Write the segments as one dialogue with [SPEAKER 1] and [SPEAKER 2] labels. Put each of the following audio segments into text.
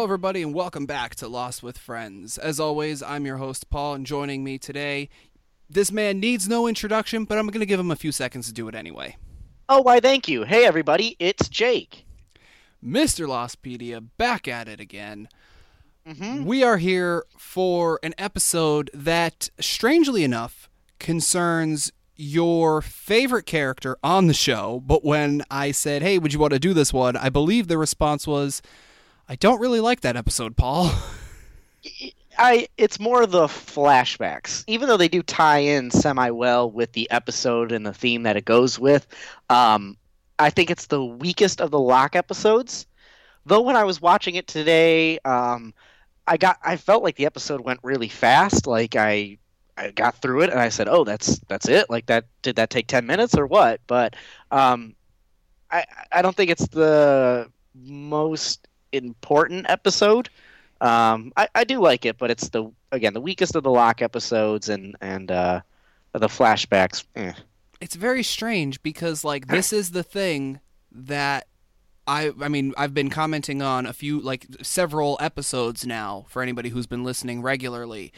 [SPEAKER 1] Hello, everybody, and welcome back to Lost with Friends. As always, I'm your host, Paul, and joining me today, this man needs no introduction, but I'm going to give him a few seconds to do it anyway.
[SPEAKER 2] Oh, why, thank you. Hey, everybody, it's Jake.
[SPEAKER 1] Mr. Lostpedia, back at it again.
[SPEAKER 2] Mm-hmm.
[SPEAKER 1] We are here for an episode that, strangely enough, concerns your favorite character on the show. But when I said, hey, would you want to do this one? I believe the response was, I don't really like that episode, Paul.
[SPEAKER 2] I it's more the flashbacks, even though they do tie in semi well with the episode and the theme that it goes with. Um, I think it's the weakest of the Locke episodes. Though when I was watching it today, um, I got I felt like the episode went really fast. Like I I got through it and I said, "Oh, that's that's it." Like that did that take ten minutes or what? But um, I I don't think it's the most important episode. Um, I, I do like it, but it's the again the weakest of the Locke episodes, and and uh, the flashbacks. Eh.
[SPEAKER 1] It's very strange because like this is the thing that I I mean I've been commenting on a few like several episodes now for anybody who's been listening regularly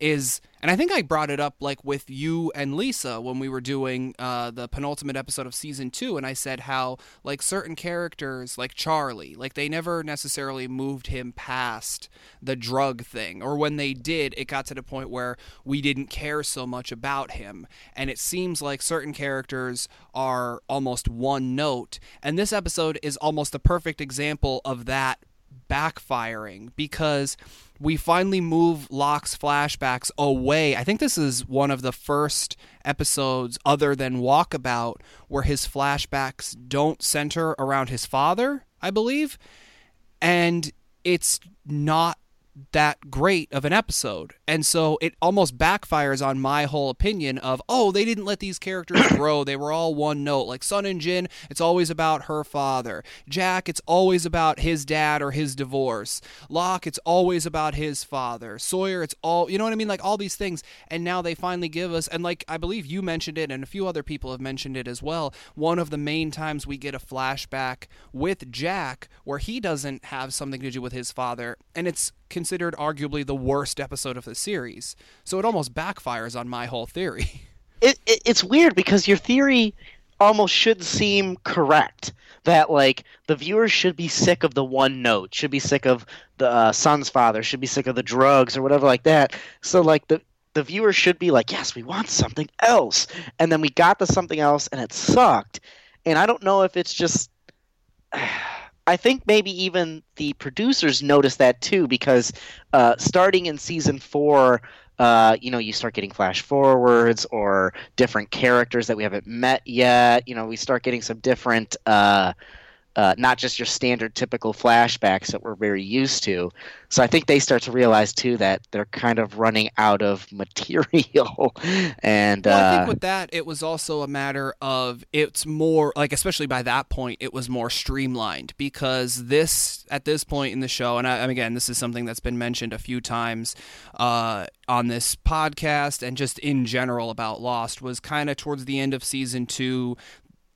[SPEAKER 1] is and I think I brought it up like with you and Lisa when we were doing uh, the penultimate episode of season two, and I said how like certain characters, like Charlie, like they never necessarily moved him past the drug thing, or when they did, it got to the point where we didn't care so much about him, and it seems like certain characters are almost one note, and this episode is almost the perfect example of that backfiring because we finally move Locke's flashbacks away. I think this is one of the first episodes, other than Walkabout, where his flashbacks don't center around his father, I believe. And it's not that great of an episode. And so it almost backfires on my whole opinion of, oh, they didn't let these characters grow. They were all one note. Like Sun and Jin, it's always about her father. Jack, it's always about his dad or his divorce. Locke, it's always about his father. Sawyer, it's all, you know what I mean? Like all these things. And now they finally give us, and like I believe you mentioned it, and a few other people have mentioned it as well. One of the main times we get a flashback with Jack where he doesn't have something to do with his father. And it's considered arguably the worst episode of the series. So it almost backfires on my whole theory.
[SPEAKER 2] It, it it's weird because your theory almost should seem correct that like the viewers should be sick of the one note, should be sick of the uh, Sun's father, should be sick of the drugs or whatever like that. So like the the viewer should be like, yes, we want something else, and then we got the something else and it sucked. And I don't know if it's just. I think maybe even the producers noticed that too because uh, starting in season four, uh, you know, you start getting flash forwards or different characters that we haven't met yet. You know, we start getting some different, uh, uh, not just your standard typical flashbacks that we're very used to. So I think they start to realize too that they're kind of running out of material. and
[SPEAKER 1] Well, I
[SPEAKER 2] uh,
[SPEAKER 1] think with that, it was also a matter of it's more like, especially by that point, it was more streamlined because this at this point in the show, and, I, and again, this is something that's been mentioned a few times uh, on this podcast and just in general about Lost, was kind of towards the end of season two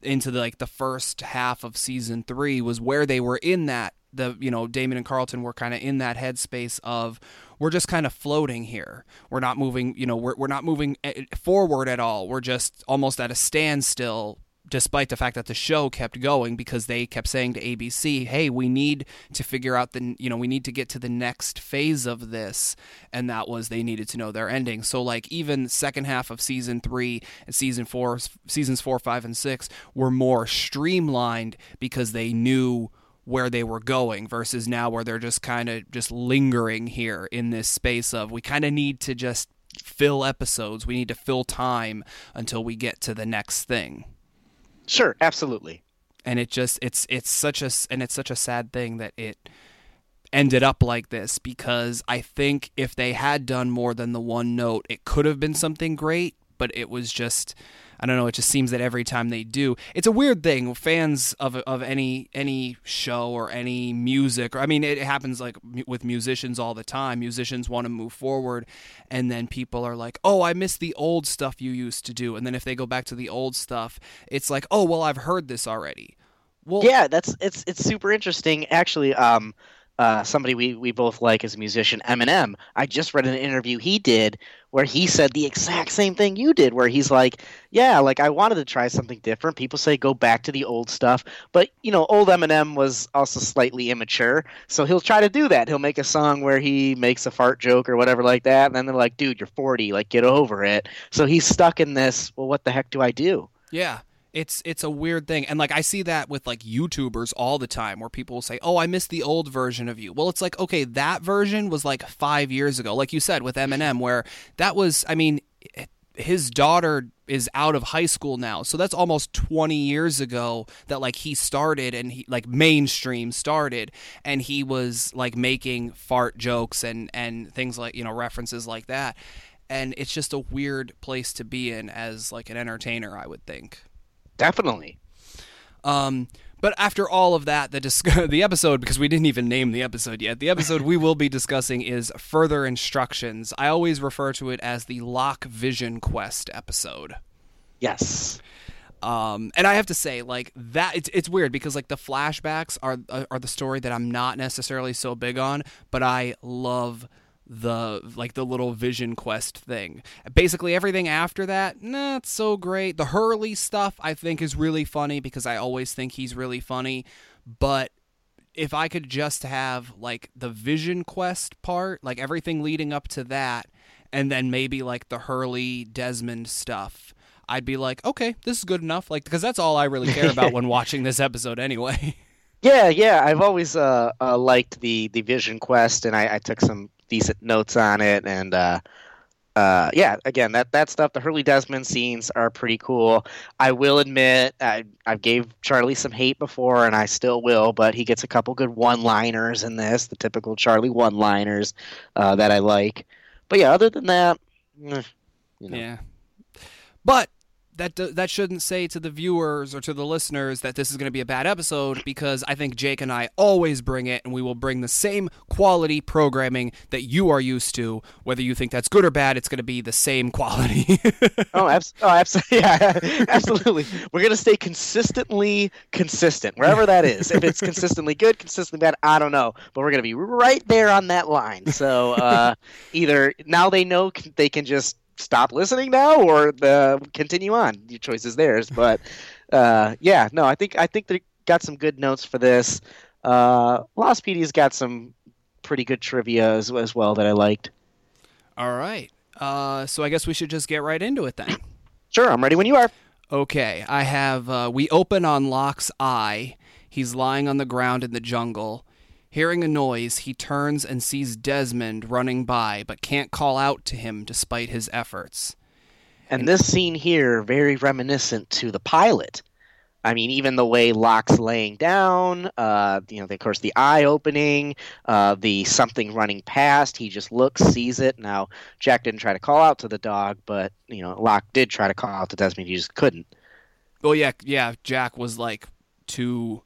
[SPEAKER 1] into the, like the first half of season three was where they were in that the you know Damon and Carlton were kind of in that headspace of we're just kind of floating here. We're not moving, you know, we're we're not moving eh, forward at all. We're just almost at a standstill despite the fact that the show kept going because they kept saying to ABC, "Hey, we need to figure out the, you know, we need to get to the next phase of this." And that was they needed to know their ending. So like even second half of season 3 and season 4 seasons 4, 5 and 6 were more streamlined because they knew where they were going versus now where they're just kind of just lingering here in this space of we kind of need to just fill episodes we need to fill time until we get to the next thing
[SPEAKER 2] sure, absolutely.
[SPEAKER 1] and it just it's it's such a and it's such a sad thing that it ended up like this because I think if they had done more than the one note, it could have been something great, but it was just I don't know, it just seems that every time they do, it's a weird thing. Fans of of any any show or any music, or I mean, it happens like with musicians all the time. Musicians want to move forward, and then people are like, "Oh, I miss the old stuff you used to do." And then if they go back to the old stuff, it's like, "Oh, well, I've heard this already." Well,
[SPEAKER 2] yeah that's it's it's super interesting actually um uh, somebody we, we both like as a musician, Eminem. I just read an interview he did where he said the exact same thing you did, where he's like, Yeah, like I wanted to try something different. People say go back to the old stuff. But, you know, old Eminem was also slightly immature. So he'll try to do that. He'll make a song where he makes a fart joke or whatever like that. And then they're like, Dude, you're 40. Like, get over it. So he's stuck in this, Well, what the heck do I do?
[SPEAKER 1] Yeah it's it's a weird thing. And like i see that with like youtubers all the time where people will say oh i missed the old version of you. Well it's like okay that version was like five years ago. Like you said with eminem where that was i mean his daughter is out of high school now. So that's almost 20 years ago that like he started and he like mainstream started. And he was like making fart jokes and and things like you know references like that. And it's just a weird place to be in as like an entertainer i would think
[SPEAKER 2] Definitely.
[SPEAKER 1] Um, but after all of that, the dis- the episode because we didn't even name the episode yet. The episode we will be discussing is further instructions. I always refer to it as the Locke Vision Quest episode.
[SPEAKER 2] Yes.
[SPEAKER 1] Um, and I have to say, like that, it's it's weird because like the flashbacks are are the story that I'm not necessarily so big on, but I love the like the little vision quest thing. Basically everything after that, not so great. The Hurley stuff I think is really funny because I always think he's really funny, but if I could just have like the vision quest part, like everything leading up to that and then maybe like the Hurley Desmond stuff, I'd be like, okay, this is good enough. Like, because that's all I really care about when watching this episode anyway.
[SPEAKER 2] Yeah, yeah, I've always uh, uh, liked the the Vision Quest, and I, I, took some decent notes on it, and uh, uh, yeah, again, that that stuff. The Hurley Desmond scenes are pretty cool. I will admit, I I gave Charlie some hate before, and I still will, but he gets a couple good one-liners in this, the typical Charlie one-liners uh, that I like. But yeah, other than that, eh,
[SPEAKER 1] you know. yeah. But that that shouldn't say to the viewers or to the listeners that this is going to be a bad episode because I think Jake and I always bring it and we will bring the same quality programming that you are used to whether you think that's good or bad it's going to be the same quality.
[SPEAKER 2] oh, abs- oh, absolutely. Yeah, absolutely. We're going to stay consistently consistent wherever that is. If it's consistently good, consistently bad, I don't know, but we're going to be right there on that line. So, uh, either now they know they can just stop listening now or the continue on. Your choice is theirs. But uh, yeah, no, I think I think they got some good notes for this. Uh, Lostpedia's got some pretty good trivia as, as well that I liked.
[SPEAKER 1] All right. Uh, so I guess we should just get right into it then.
[SPEAKER 2] Sure, I'm ready when you are.
[SPEAKER 1] Okay, I have. Uh, we open on Locke's eye. He's lying on the ground in the jungle. Hearing a noise, he turns and sees Desmond running by, but can't call out to him despite his efforts.
[SPEAKER 2] And, this scene here, very reminiscent to the pilot. I mean, even the way Locke's laying down, uh, you know, of course, the eye opening, uh, the something running past. He just looks, sees it. Now, Jack didn't try to call out to the dog, but you know, Locke did try to call out to Desmond. He just couldn't.
[SPEAKER 1] Well, yeah, yeah. Jack was like too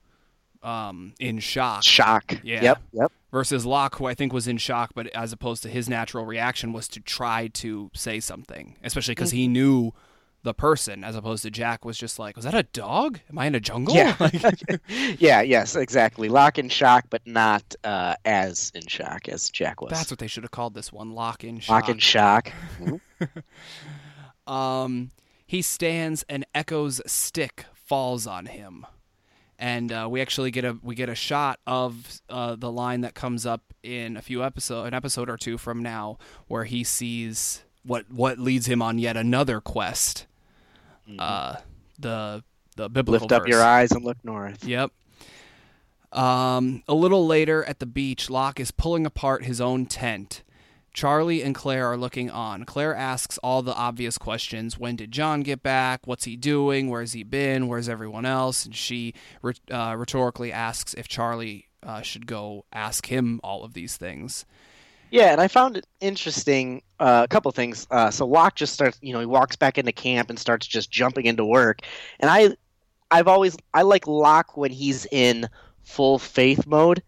[SPEAKER 1] um, in shock.
[SPEAKER 2] Shock. Yeah. Yep. Yep.
[SPEAKER 1] Versus Locke, who I think was in shock, but as opposed to his natural reaction was to try to say something, especially because mm-hmm. he knew the person, as opposed to Jack was just like, "Was that a dog? Am I in a jungle?"
[SPEAKER 2] Yeah. yeah. Yes. Exactly. Locke in shock, but not uh, as in shock as Jack was.
[SPEAKER 1] That's what they should have called this one. Locke in shock.
[SPEAKER 2] Locke in shock.
[SPEAKER 1] um, he stands and Eko's stick falls on him and uh, we actually get a we get a shot of uh, the line that comes up in a few episode an episode or two from now where he sees what what leads him on yet another quest. Mm-hmm. Uh, the the biblical
[SPEAKER 2] lift up
[SPEAKER 1] verse.
[SPEAKER 2] your eyes and look north.
[SPEAKER 1] Yep. Um, a little later at the beach, Locke is pulling apart his own tent Charlie and Claire are looking on. Claire asks all the obvious questions When did John get back? What's he doing? Where's he been? Where's everyone else? And she uh, rhetorically asks if Charlie uh, should go ask him all of these things.
[SPEAKER 2] Yeah, and I found it interesting. Uh, a couple things. Uh, so Locke just starts, you know, he walks back into camp and starts just jumping into work. And I, I've always I like Locke when he's in full faith mode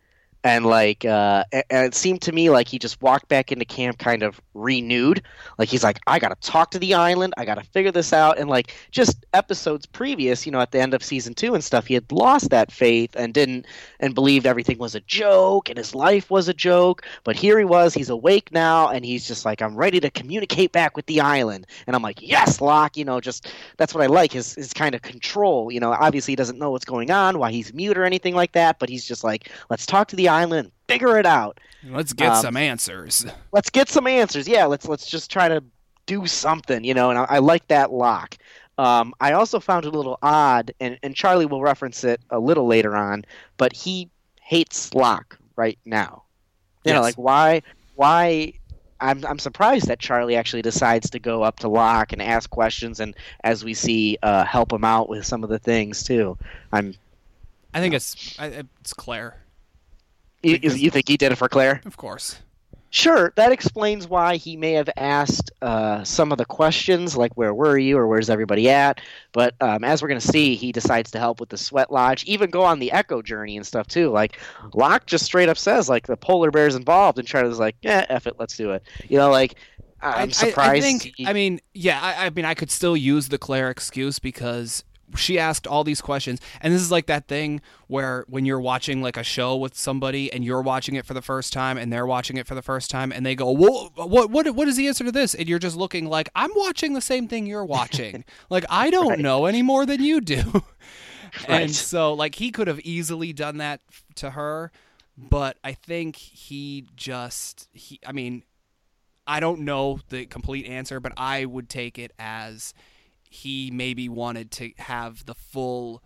[SPEAKER 2] and like uh, and it seemed to me like he just walked back into camp kind of renewed. Like he's like, I gotta talk to the island, I gotta figure this out, and like just episodes previous, you know, at the end of season two and stuff, he had lost that faith and didn't and believed everything was a joke and his life was a joke. But here he was, he's awake now, and he's just like, I'm ready to communicate back with the island, and I'm like, yes, Locke, you know, just that's what I like his his kind of control. You know, obviously he doesn't know what's going on, why he's mute or anything like that, but he's just like, let's talk to the island, figure it out.
[SPEAKER 1] Let's get
[SPEAKER 2] Um,
[SPEAKER 1] some answers.
[SPEAKER 2] Let's get some answers. Yeah, let's let's just try to do something, you know. And I, I like that Locke. Um, I also found it a little odd, and, and Charlie will reference it a little later on, but he hates Locke right now. You know, like why why I'm I'm surprised that Charlie actually decides to go up to Locke and ask questions and as we see uh, help him out with some of the things too. I'm
[SPEAKER 1] I think it's I, it's Claire,
[SPEAKER 2] you, you think he did it for Claire?
[SPEAKER 1] of course.
[SPEAKER 2] Sure, that explains why he may have asked uh, some of the questions, like "Where were you?" or "Where's everybody at?" But um, as we're going to see, he decides to help with the Sweat Lodge, even go on the Eko journey and stuff too. Like Locke just straight up says, like the polar bear's involved, and Charlie's like, "Yeah, eff it, let's do it." You know, like
[SPEAKER 1] I-
[SPEAKER 2] I'm
[SPEAKER 1] I-
[SPEAKER 2] surprised.
[SPEAKER 1] I, think.
[SPEAKER 2] he-
[SPEAKER 1] I mean, yeah. I, I mean, I could still use the Claire excuse because she asked all these questions, and this is like that thing where when you're watching like a show with somebody and you're watching it for the first time and they're watching it for the first time, and they go, "Well, what what what is the answer to this?" And you're just looking like, "I'm watching the same thing you're watching. like I don't
[SPEAKER 2] Right.
[SPEAKER 1] know any more than you do."
[SPEAKER 2] Right.
[SPEAKER 1] And so, like, he could have easily done that to her, but I think he just he. I mean, I don't know the complete answer, but I would take it as he maybe wanted to have the full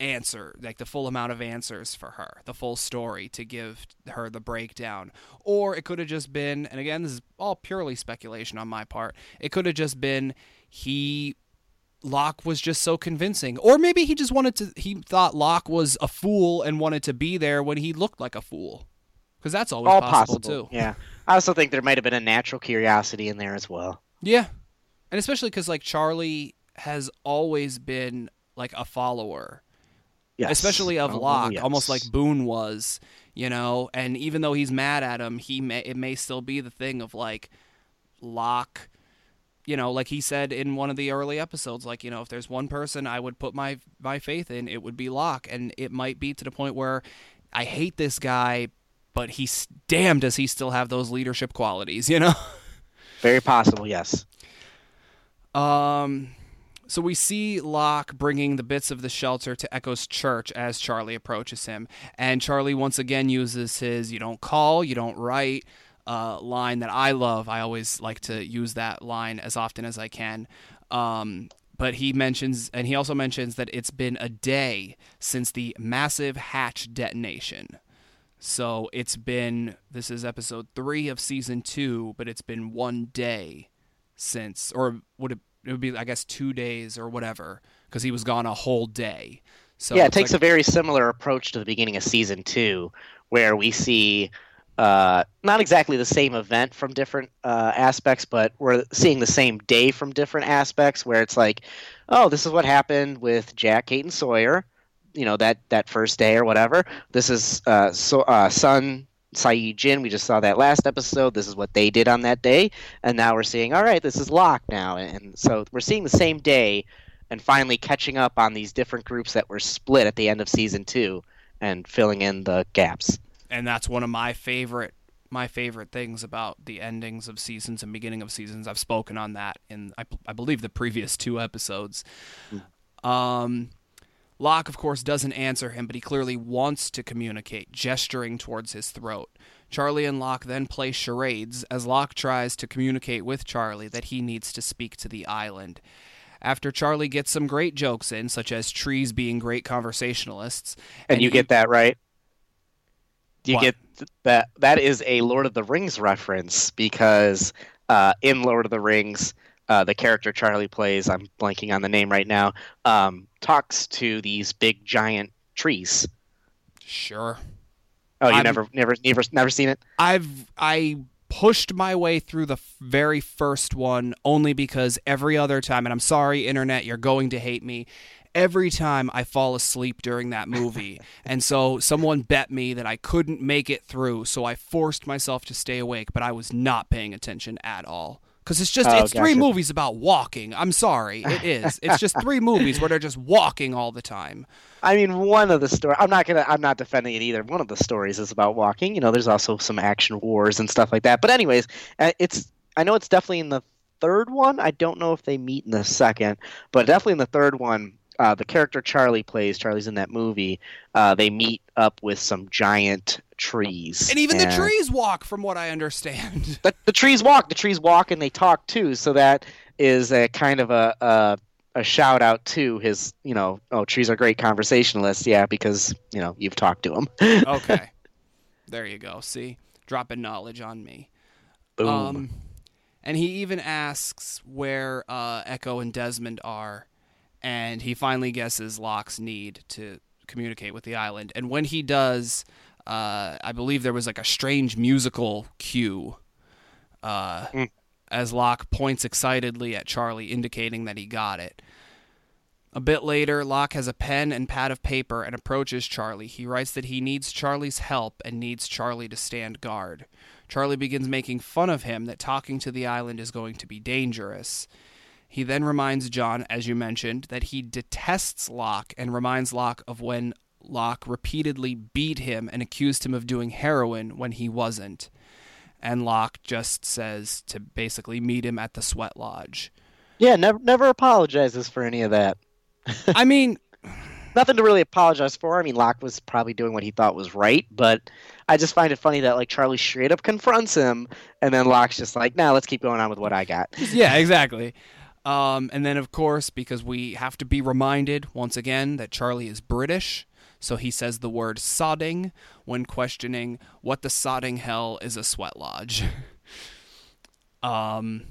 [SPEAKER 1] answer, like the full amount of answers for her, the full story to give her the breakdown. Or it could have just been, and again, this is all purely speculation on my part, it could have just been he. Locke was just so convincing. Or maybe he just wanted to, he thought Locke was a fool and wanted to be there when he looked like a fool. Because that's always
[SPEAKER 2] all
[SPEAKER 1] possible,
[SPEAKER 2] possible.
[SPEAKER 1] too.
[SPEAKER 2] Yeah, I also think there might have been a natural curiosity in there as well.
[SPEAKER 1] Yeah. And especially because, like, Charlie has always been, like, a follower,
[SPEAKER 2] Yes.
[SPEAKER 1] especially of
[SPEAKER 2] Oh, oh
[SPEAKER 1] Locke,
[SPEAKER 2] yes.
[SPEAKER 1] almost like Boone was, you know? And even though he's mad at him, he may, it may still be the thing of, like, Locke, you know, like he said in one of the early episodes, like, you know, if there's one person I would put my, my faith in, it would be Locke. And it might be to the point where I hate this guy, but he's damn does he still have those leadership qualities, you know?
[SPEAKER 2] very possible. Yes.
[SPEAKER 1] Um, so we see Locke bringing the bits of the shelter to Eko's church as Charlie approaches him, and Charlie once again uses his "you don't call, you don't write" uh, line that I love. I always like to use that line as often as I can. Um, but he mentions, and he also mentions that it's been a day since the massive hatch detonation. So it's been this is episode three of season two, but it's been one day since, or would it? It would be, I guess, two days or whatever, because he was gone a whole day. So
[SPEAKER 2] yeah, it takes
[SPEAKER 1] like-
[SPEAKER 2] a very similar approach to the beginning of season two, where we see uh, not exactly the same event from different uh, aspects, but we're seeing the same day from different aspects. Where it's like, oh, this is what happened with Jack, Kate, and Sawyer. You know that that first day or whatever. This is uh, so uh, Sun, Sayid, Jin. We just saw that last episode. This is what they did on that day, and now we're seeing. All right, this is Locke now, and so we're seeing the same day and finally catching up on these different groups that were split at the end of season two and filling in the gaps.
[SPEAKER 1] and that's one of my favorite my favorite things about the endings of seasons and beginning of seasons. I've spoken on that in I, I believe the previous two episodes. Um, Locke, of course, doesn't answer him, but he clearly wants to communicate, gesturing towards his throat. Charlie and Locke then play charades as Locke tries to communicate with Charlie that he needs to speak to the island. After Charlie gets some great jokes in, such as trees being great conversationalists,
[SPEAKER 2] And, you
[SPEAKER 1] he-
[SPEAKER 2] get that right? You
[SPEAKER 1] What?
[SPEAKER 2] get that that is a Lord of the Rings reference because uh, in Lord of the Rings, uh, the character Charlie plays, I'm blanking on the name right now, um, talks to these big giant trees.
[SPEAKER 1] sure.
[SPEAKER 2] Oh, you
[SPEAKER 1] I'm-
[SPEAKER 2] never, never, never, never seen it?
[SPEAKER 1] I've I pushed my way through the f- very first one only because every other time and I'm sorry internet you're going to hate me every time I fall asleep during that movie. and so someone bet me that I couldn't make it through, so I forced myself to stay awake, but I was not paying attention at all. Because it's just,
[SPEAKER 2] Oh,
[SPEAKER 1] it's three movies about walking. I'm sorry. It is. It's just three movies where they're just walking all the time.
[SPEAKER 2] I mean, one of the story. I'm not gonna. I'm not defending it either. One of the stories is about walking. You know, there's also some action wars and stuff like that. But anyways, uh, it's. I know it's definitely in the third one. I don't know if they meet in the second, but definitely in the third one. Uh, the character Charlie plays, Charlie's in that movie. Uh, they meet up with some giant trees,
[SPEAKER 1] And even the trees walk, from what I understand.
[SPEAKER 2] The, the trees walk. The trees walk and they talk too. So that is a kind of a, a a shout out to his. You know, oh, trees are great conversationalists. Yeah, because you know you've talked to them.
[SPEAKER 1] okay. There you go. See? Dropping knowledge on me.
[SPEAKER 2] Boom.
[SPEAKER 1] Um, and he even asks where uh, Eko and Desmond are, and he finally guesses Locke's need to communicate with the island. And when he does, uh, I believe there was like a strange musical cue. Uh,
[SPEAKER 2] Mm.
[SPEAKER 1] As Locke points excitedly at Charlie, indicating that he got it. A bit later, Locke has a pen and pad of paper and approaches Charlie. He writes that he needs Charlie's help and needs Charlie to stand guard. Charlie begins making fun of him that talking to the island is going to be dangerous. He then reminds John, as you mentioned, that he detests Locke and reminds Locke of when Locke repeatedly beat him and accused him of doing heroin when he wasn't. And Locke just says to basically meet him at the sweat lodge.
[SPEAKER 2] yeah, never never apologizes for any of that.
[SPEAKER 1] I mean,
[SPEAKER 2] Nothing to really apologize for. I mean, Locke was probably doing what he thought was right, but I just find it funny that like Charlie straight up confronts him, and then Locke's just like, "Nah, let's keep going on with what I got."
[SPEAKER 1] yeah, exactly. Um, and then, of course, because we have to be reminded once again that Charlie is British, so he says the word sodding when questioning what the sodding hell is a sweat lodge. um,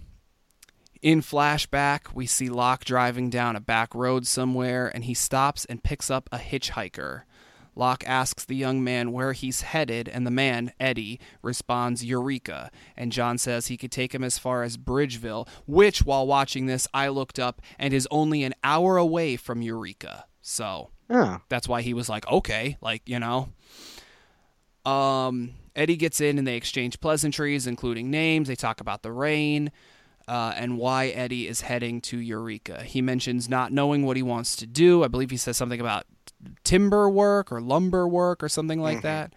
[SPEAKER 1] in flashback, we see Locke driving down a back road somewhere, and he stops and picks up a hitchhiker. Locke asks the young man where he's headed, and the man, Eddie, responds Eureka. And John says he could take him as far as Bridgeville, which, while watching this, I looked up and is only an hour away from Eureka. So
[SPEAKER 2] Oh,
[SPEAKER 1] that's why he was like, okay, like, you know. Um, Eddie gets in and they exchange pleasantries, including names. They talk about the rain uh, and why Eddie is heading to Eureka. He mentions not knowing what he wants to do. I believe he says something about timber work or lumber work or something like that.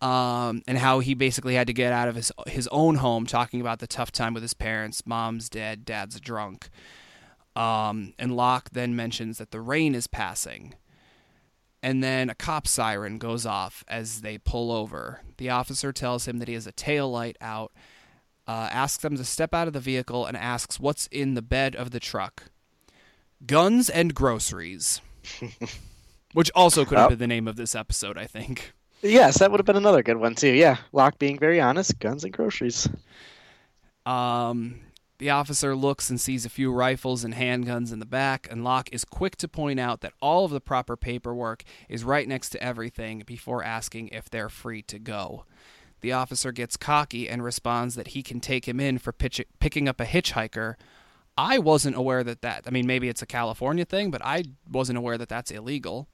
[SPEAKER 1] Um, and how he basically had to get out of his his own home, talking about the tough time with his parents. Mom's dead, dad's drunk. Um, and Locke then mentions that the rain is passing. And then a cop siren goes off as they pull over. The officer tells him that he has a tail light out, uh, asks them to step out of the vehicle, and asks what's in the bed of the truck. Guns and groceries. Which also could have
[SPEAKER 2] Oh.
[SPEAKER 1] been the name of this episode, I think.
[SPEAKER 2] yes, that would have been another good one too. Yeah, Locke being very honest, guns and groceries.
[SPEAKER 1] Um, the officer looks and sees a few rifles and handguns in the back, and Locke is quick to point out that all of the proper paperwork is right next to everything before asking if they're free to go. The officer gets cocky and responds that he can take him in for pitch- picking up a hitchhiker. I wasn't aware that that, I mean, maybe it's a California thing, but I wasn't aware that that's illegal.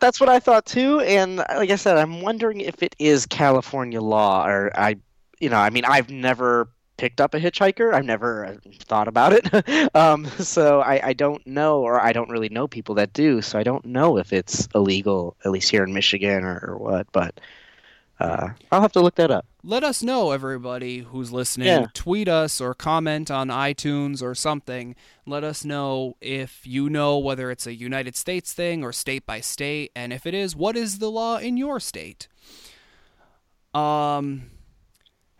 [SPEAKER 2] That's what I thought too, and uh, like I said, I'm wondering if it is California law, or I, you know, I mean, I've never picked up a hitchhiker. I've never uh, thought about it, um, so I, I don't know, or I don't really know people that do, so I don't know if it's illegal, at least here in Michigan or, or what. But uh, I'll have to look that up.
[SPEAKER 1] let us know everybody who's listening
[SPEAKER 2] Yeah.
[SPEAKER 1] tweet us or comment on itunes or something let us know if you know whether it's a united states thing or state by state and if it is what is the law in your state um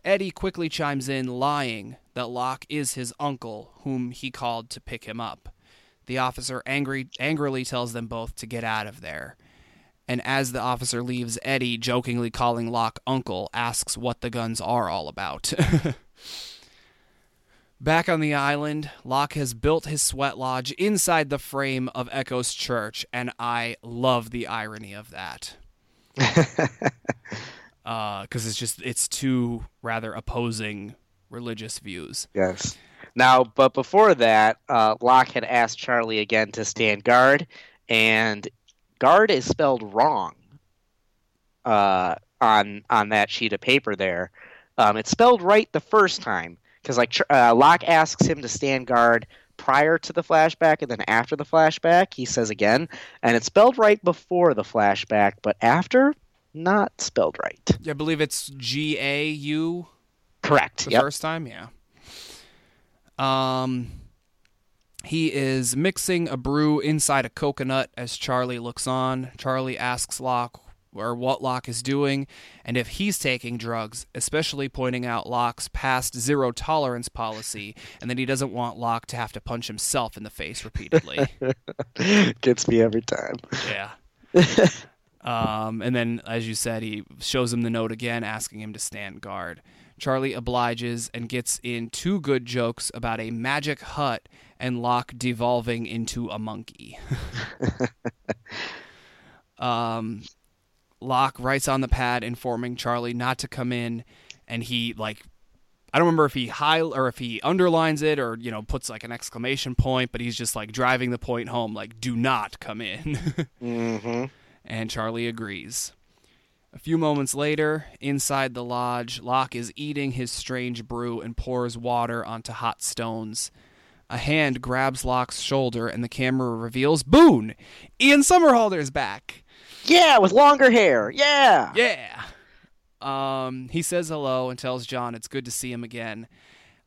[SPEAKER 1] eddie quickly chimes in lying that locke is his uncle whom he called to pick him up the officer angry angrily tells them both to get out of there and as the officer leaves, Eddie, jokingly calling Locke uncle, asks what the guns are all about. Back on the island, Locke has built his sweat lodge inside the frame of Eko's church, and I love the irony of that. Because it's just, it's two rather opposing religious views.
[SPEAKER 2] Yes. Now, but before that, uh, Locke had asked Charlie again to stand guard, and guard is spelled wrong uh, on on that sheet of paper there. Um, it's spelled right the first time because like uh, Locke asks him to stand guard prior to the flashback and then after the flashback he says again and it's spelled right before the flashback but after not spelled right
[SPEAKER 1] I believe it's G A U
[SPEAKER 2] correct
[SPEAKER 1] the
[SPEAKER 2] yep.
[SPEAKER 1] first time. Yeah. Um, he is mixing a brew inside a coconut as Charlie looks on. Charlie asks Locke or what Locke is doing and if he's taking drugs, especially pointing out Locke's past zero tolerance policy and that he doesn't want Locke to have to punch himself in the face repeatedly.
[SPEAKER 2] gets me every time
[SPEAKER 1] yeah. Um, and then, as you said, he shows him the note again, asking him to stand guard. Charlie obliges and gets in two good jokes about a magic hut and Locke devolving into a monkey. um, Locke writes on the pad informing Charlie not to come in, and he like I don't remember if he high or if he underlines it or you know puts like an exclamation point, but he's just like driving the point home, like "Do not come in."
[SPEAKER 2] mm-hmm.
[SPEAKER 1] And Charlie agrees. A few moments later, inside the lodge, Locke is eating his strange brew and pours water onto hot stones. A hand grabs Locke's shoulder, and the camera reveals Boone! Ian Somerhalder's back!
[SPEAKER 2] yeah with longer hair yeah
[SPEAKER 1] Yeah! Um, he says hello and tells John it's good to see him again.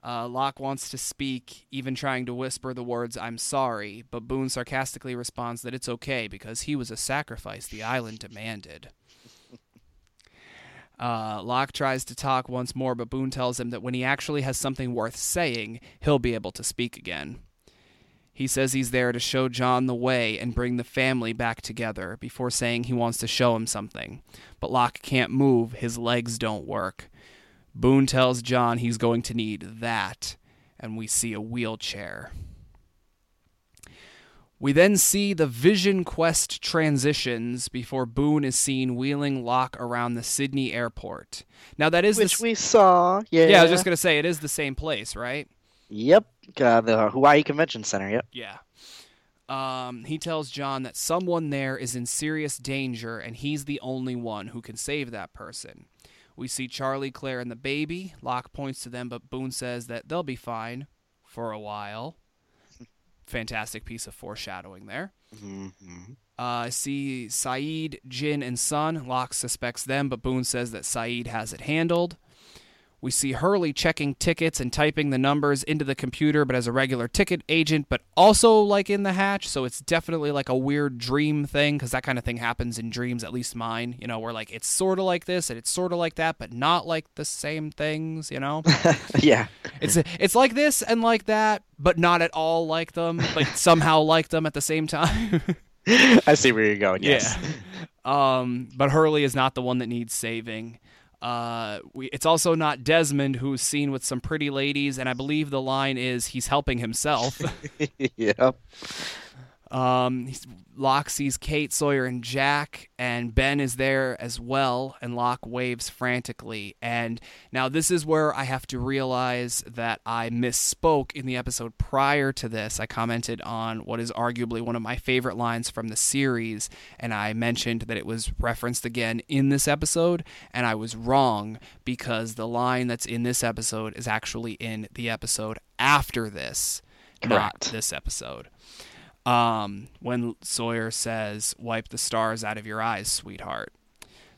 [SPEAKER 1] Uh, Locke wants to speak, even trying to whisper the words, I'm sorry, but Boone sarcastically responds that it's okay because he was a sacrifice the island demanded. Uh, Locke tries to talk once more, but Boone tells him that when he actually has something worth saying, he'll be able to speak again. He says he's there to show John the way and bring the family back together before saying he wants to show him something. But Locke can't move, his legs don't work. Boone tells John he's going to need that, and we see a wheelchair. We then see the Vision Quest transitions before Boone is seen wheeling Locke around the Sydney airport. Now that is
[SPEAKER 2] which
[SPEAKER 1] the,
[SPEAKER 2] we saw yeah
[SPEAKER 1] yeah, I was just gonna say it is the same place, right?
[SPEAKER 2] yep uh, the hawaii convention center yep
[SPEAKER 1] Yeah. Um, he tells John that someone there is in serious danger and he's the only one who can save that person. We see Charlie, Claire, and the baby. Locke points to them, but Boone says that they'll be fine for a while. Fantastic piece of foreshadowing there.
[SPEAKER 2] mm-hmm.
[SPEAKER 1] Uh, I see Sayid, Jin, and Sun. Locke suspects them, but Boone says that Sayid has it handled. We see Hurley checking tickets and typing the numbers into the computer, but as a regular ticket agent, but also like in the hatch. So it's definitely like a weird dream thing because that kind of thing happens in dreams, at least mine, you know, where like it's sort of like this and it's sort of like that, but not like the same things, you know?
[SPEAKER 2] yeah
[SPEAKER 1] it's it's like this and like that, but not at all like them, but somehow like them at the same time.
[SPEAKER 2] i see where you're going yes
[SPEAKER 1] Yeah. Um, but Hurley is not the one that needs saving. Uh, we, it's also not Desmond who's seen with some pretty ladies, and I believe the line is he's helping himself.
[SPEAKER 2] yep
[SPEAKER 1] um, Locke sees Kate, Sawyer, and Jack, and Ben is there as well, and Locke waves frantically. And now this is where I have to realize that I misspoke in the episode prior to this. I commented on what is arguably one of my favorite lines from the series, and I mentioned that it was referenced again in this episode, and I was wrong because the line that's in this episode is actually in the episode after this, not this episode um, when Sawyer says, Wipe the stars out of your eyes, sweetheart.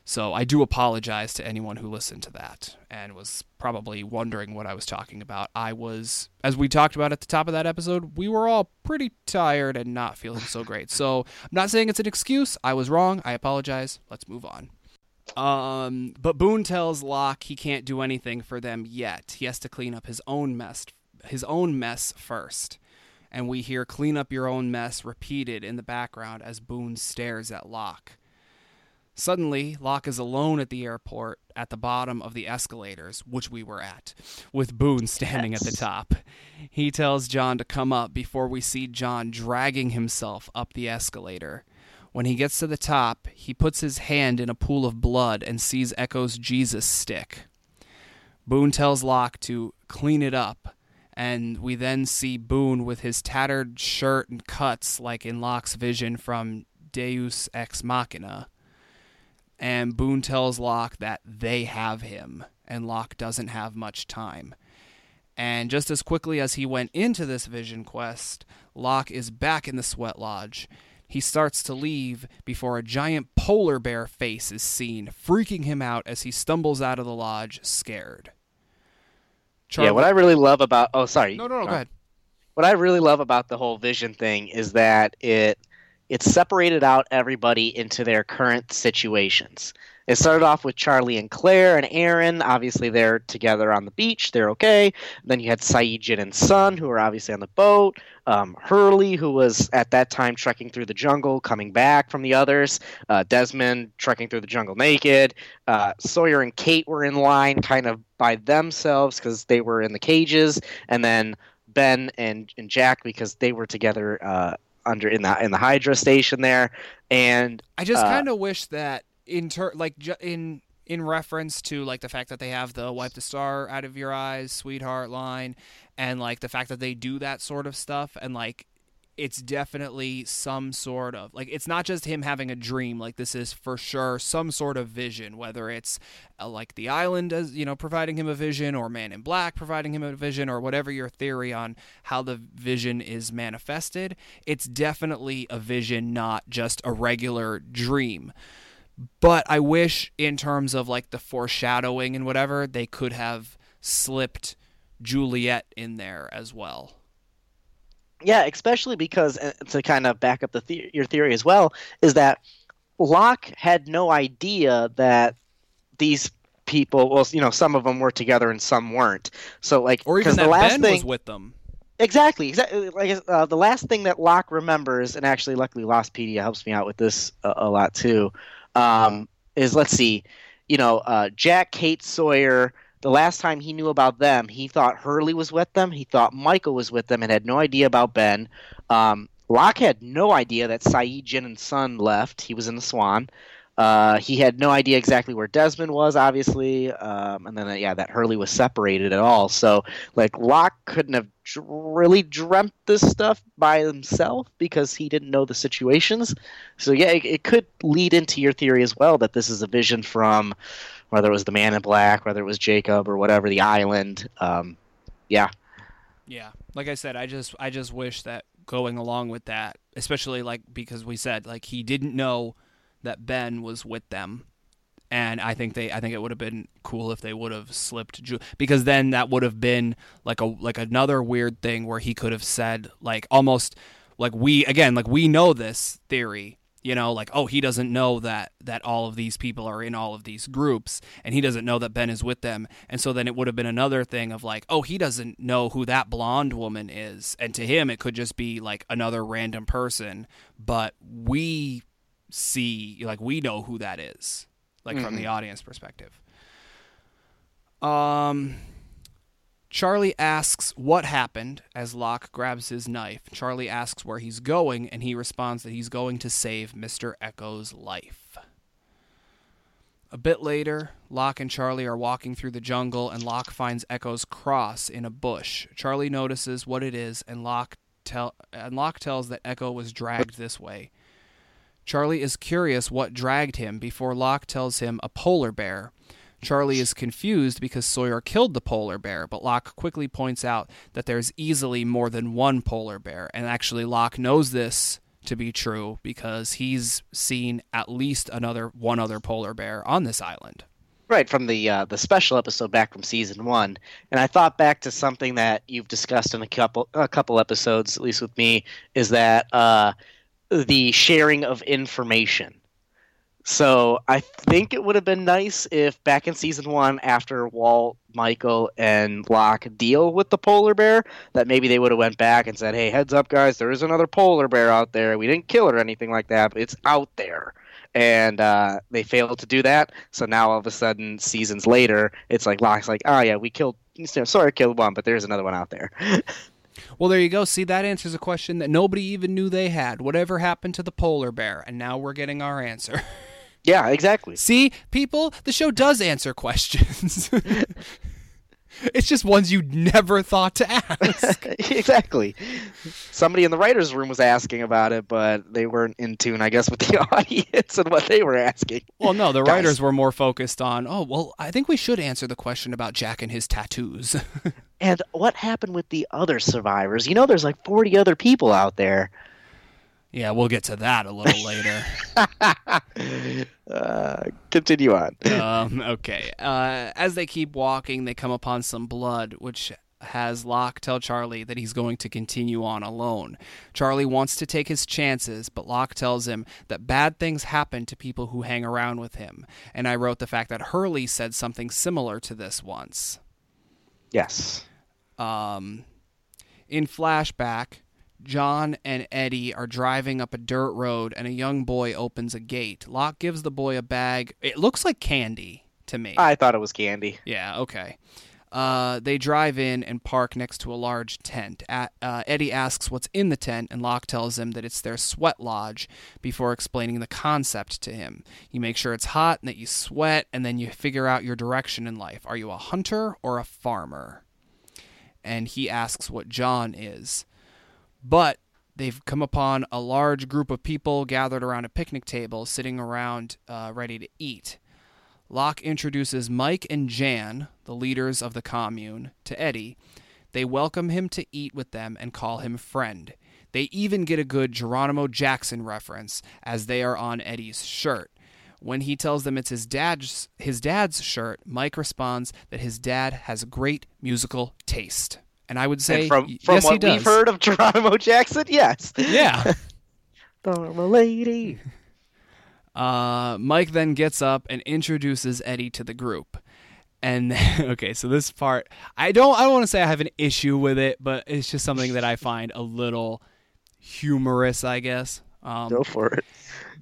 [SPEAKER 1] So I do apologize to anyone who listened to that and was probably wondering what I was talking about. I was, as we talked about at the top of that episode, we were all pretty tired and not feeling so great. So I'm not saying it's an excuse. I was wrong. I apologize. Let's move on. Um, but Boone tells Locke he can't do anything for them yet. He has to clean up his own mess, his own mess first and we hear clean up your own mess repeated in the background as Boone stares at Locke. Suddenly, Locke is alone at the airport at the bottom of the escalators, which we were at, with Boone standing at the top. He tells John to come up before we see John dragging himself up the escalator. When he gets to the top, he puts his hand in a pool of blood and sees Eko's Jesus stick. Boone tells Locke to clean it up And we then see Boone with his tattered shirt and cuts, like in Locke's vision from Deus Ex Machina. And Boone tells Locke that they have him, and Locke doesn't have much time. And just as quickly as he went into this vision quest, Locke is back in the sweat lodge. He starts to leave before a giant polar bear face is seen, freaking him out as he stumbles out of the lodge, scared.
[SPEAKER 2] Yeah, what I really love about oh sorry.
[SPEAKER 1] No, no, no, go
[SPEAKER 2] Uh,
[SPEAKER 1] ahead.
[SPEAKER 2] What I really love about the whole vision thing is that it it separated out everybody into their current situations. It started off with Charlie and Claire and Aaron. Obviously, they're together on the beach. They're okay. Then you had Sayid, Jin, and Sun, who are obviously on the boat. Um, Hurley, who was at that time trekking through the jungle, coming back from the others. Uh, Desmond trekking through the jungle naked. Uh, Sawyer and Kate were in line kind of by themselves because they were in the cages. And then Ben and, and Jack because they were together uh, under in the in the Hydra station there. And
[SPEAKER 1] I just
[SPEAKER 2] uh,
[SPEAKER 1] kind of wish that in ter- like ju- in in reference to like the fact that they have the wipe the star out of your eyes, sweetheart line, and like the fact that they do that sort of stuff, and like it's definitely some sort of like it's not just him having a dream like this is for sure some sort of vision whether it's uh, like the island as you know providing him a vision or man in black providing him a vision or whatever your theory on how the vision is manifested it's definitely a vision not just a regular dream but I wish, in terms of like the foreshadowing and whatever, they could have slipped Juliet in there as well.
[SPEAKER 2] Yeah, especially because uh, to kind of back up the, the your theory as well is that Locke had no idea that these people, well, you know, some of them were together and some weren't. So like,
[SPEAKER 1] Or even that
[SPEAKER 2] the last
[SPEAKER 1] Ben
[SPEAKER 2] thing,
[SPEAKER 1] was with them.
[SPEAKER 2] Exactly. Exactly. Like uh, the last thing that Locke remembers, and actually, luckily, Lostpedia helps me out with this a, a lot too. Um, is let's see, you know, uh, Jack, Kate, Sawyer. The last time he knew about them, he thought Hurley was with them. He thought Michael was with them, and had no idea about Ben. Um, Locke had no idea that Sayid, Jin, and Sun left. He was in the Swan. Uh, he had no idea exactly where Desmond was, obviously, um, and then uh, yeah, that Hurley was separated at all. So like Locke couldn't have really dreamt this stuff by himself because he didn't know the situations. So yeah, it, it could lead into your theory as well that this is a vision from whether it was the Man in Black, whether it was Jacob or whatever, the island. Um, yeah,
[SPEAKER 1] Yeah, like I said, I just I just wish that going along with that, especially like because we said like he didn't know that Ben was with them, and I think they I think it would have been cool if they would have slipped Ju- because then that would have been like a like another weird thing where he could have said like almost like we again like we know this theory you know like oh he doesn't know that that all of these people are in all of these groups and he doesn't know that Ben is with them. And so then it would have been another thing of like oh he doesn't know who that blonde woman is. And to him it could just be like another random person. But we see like we know who that is like from the audience perspective um Charlie asks what happened as Locke grabs his knife. Charlie asks where he's going, and he responds that he's going to save Mr. Eko's life. A bit later, Locke and Charlie are walking through the jungle, and Locke finds Eko's cross in a bush. Charlie notices what it is, and Locke, tell- and Locke tells that Eko was dragged this way. Charlie is curious what dragged him before Locke tells him a polar bear. Charlie is confused because Sawyer killed the polar bear, but Locke quickly points out that there's easily more than one polar bear, and actually Locke knows this to be true because he's seen at least another one other polar bear on this island.
[SPEAKER 2] right from the uh, the special episode back from season one, and I thought back to something that you've discussed in a couple a couple episodes, at least with me, is that uh, the sharing of information. So I think it would have been nice if back in season one, after Walt, Michael, and Locke deal with the polar bear, that maybe they would have went back and said, "Hey, heads up, guys! There is another polar bear out there. We didn't kill it or anything like that, but it's out there." And uh, they failed to do that. So now all of a sudden, seasons later, it's like Locke's like, "Oh yeah, we killed. Sorry, killed one, but there's another one out there."
[SPEAKER 1] Well, there you go. See, that answers a question that nobody even knew they had. Whatever happened to the polar bear? And now we're getting our answer.
[SPEAKER 2] yeah, exactly.
[SPEAKER 1] See, people, the show does answer questions. It's just ones you never thought to ask.
[SPEAKER 2] exactly. Somebody in the writers' room was asking about it, but they weren't in tune, I guess, with the audience and what they were asking.
[SPEAKER 1] well, no, the
[SPEAKER 2] Guys.
[SPEAKER 1] writers were more focused on, oh, well, I think we should answer the question about Jack and his tattoos.
[SPEAKER 2] And what happened with the other survivors? You know, there's like 40 other people out there.
[SPEAKER 1] Yeah, we'll get to that a little later.
[SPEAKER 2] uh, continue on.
[SPEAKER 1] um, okay. Uh, as they keep walking, they come upon some blood, which has Locke tell Charlie that he's going to continue on alone. Charlie wants to take his chances, but Locke tells him that bad things happen to people who hang around with him. And I wrote the fact that Hurley said something similar to this once.
[SPEAKER 2] Yes.
[SPEAKER 1] Um, in flashback, John and Eddie are driving up a dirt road and a young boy opens a gate. Locke gives the boy a bag. It looks like candy to me.
[SPEAKER 2] I thought it was candy.
[SPEAKER 1] Yeah, okay. Uh, they drive in and park next to a large tent. A- uh, Eddie asks what's in the tent, and Locke tells him that it's their sweat lodge before explaining the concept to him. You make sure it's hot and that you sweat, and then you figure out your direction in life. Are you a hunter or a farmer? And he asks what John is. But they've come upon a large group of people gathered around a picnic table, sitting around uh, ready to eat. Locke introduces Mike and Jan, the leaders of the commune, to Eddie. They welcome him to eat with them and call him friend. They even get a good Geronimo Jackson reference as they are on Eddie's shirt. When he tells them it's his dad's his dad's shirt, Mike responds that his dad has great musical taste. And I would say
[SPEAKER 2] and from from
[SPEAKER 1] yes, he
[SPEAKER 2] what
[SPEAKER 1] does.
[SPEAKER 2] we've heard of Geronimo Jackson, yes.
[SPEAKER 1] Yeah.
[SPEAKER 2] the lady.
[SPEAKER 1] Uh, Mike then gets up and introduces Eddie to the group. And okay, so this part, I don't, I don't want to say I have an issue with it, but it's just something that I find a little humorous, I guess. Um,
[SPEAKER 2] Go for it.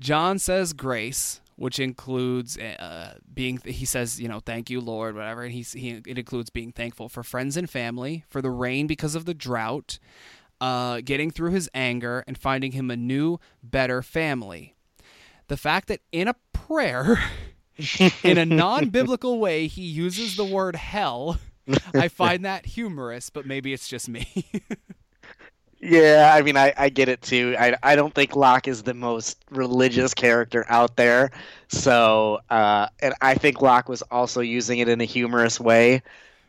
[SPEAKER 1] John says grace, which includes uh, being. He says, you know, thank you, Lord, whatever. And he's he it includes being thankful for friends and family, for the rain because of the drought, uh, getting through his anger, and finding him a new, better family. The fact that in a prayer, in a non-biblical way, he uses the word hell. I find that humorous, but maybe it's just me.
[SPEAKER 2] Yeah, I mean, I, I get it too. I, I don't think Locke is the most religious character out there. So, uh, and I think Locke was also using it in a humorous way.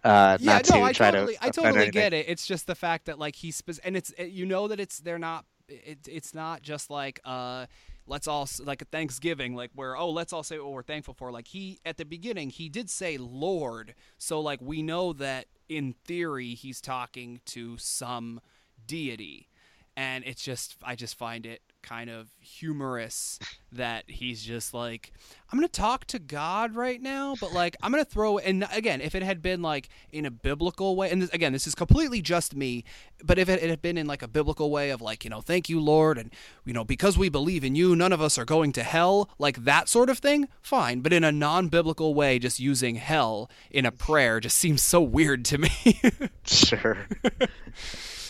[SPEAKER 2] Uh,
[SPEAKER 1] yeah,
[SPEAKER 2] not
[SPEAKER 1] no,
[SPEAKER 2] to
[SPEAKER 1] I
[SPEAKER 2] try
[SPEAKER 1] totally,
[SPEAKER 2] to
[SPEAKER 1] I totally get it. It's just the fact that like he's spe- and it's it- you know that it's they're not. It, it's not just like uh, let's all like a Thanksgiving, like where oh let's all say what we're thankful for. Like he at the beginning he did say Lord, so like we know that in theory he's talking to some deity, and it's just I just find it kind of humorous that he's just like I'm gonna talk to God right now, but like I'm gonna throw and again if it had been like in a biblical way, and this, again this is completely just me, but if it, it had been in like a biblical way of like you know thank you Lord and you know because we believe in you none of us are going to hell like that sort of thing, fine, but in a non-biblical way just using hell in a prayer just seems so weird to me.
[SPEAKER 2] Sure.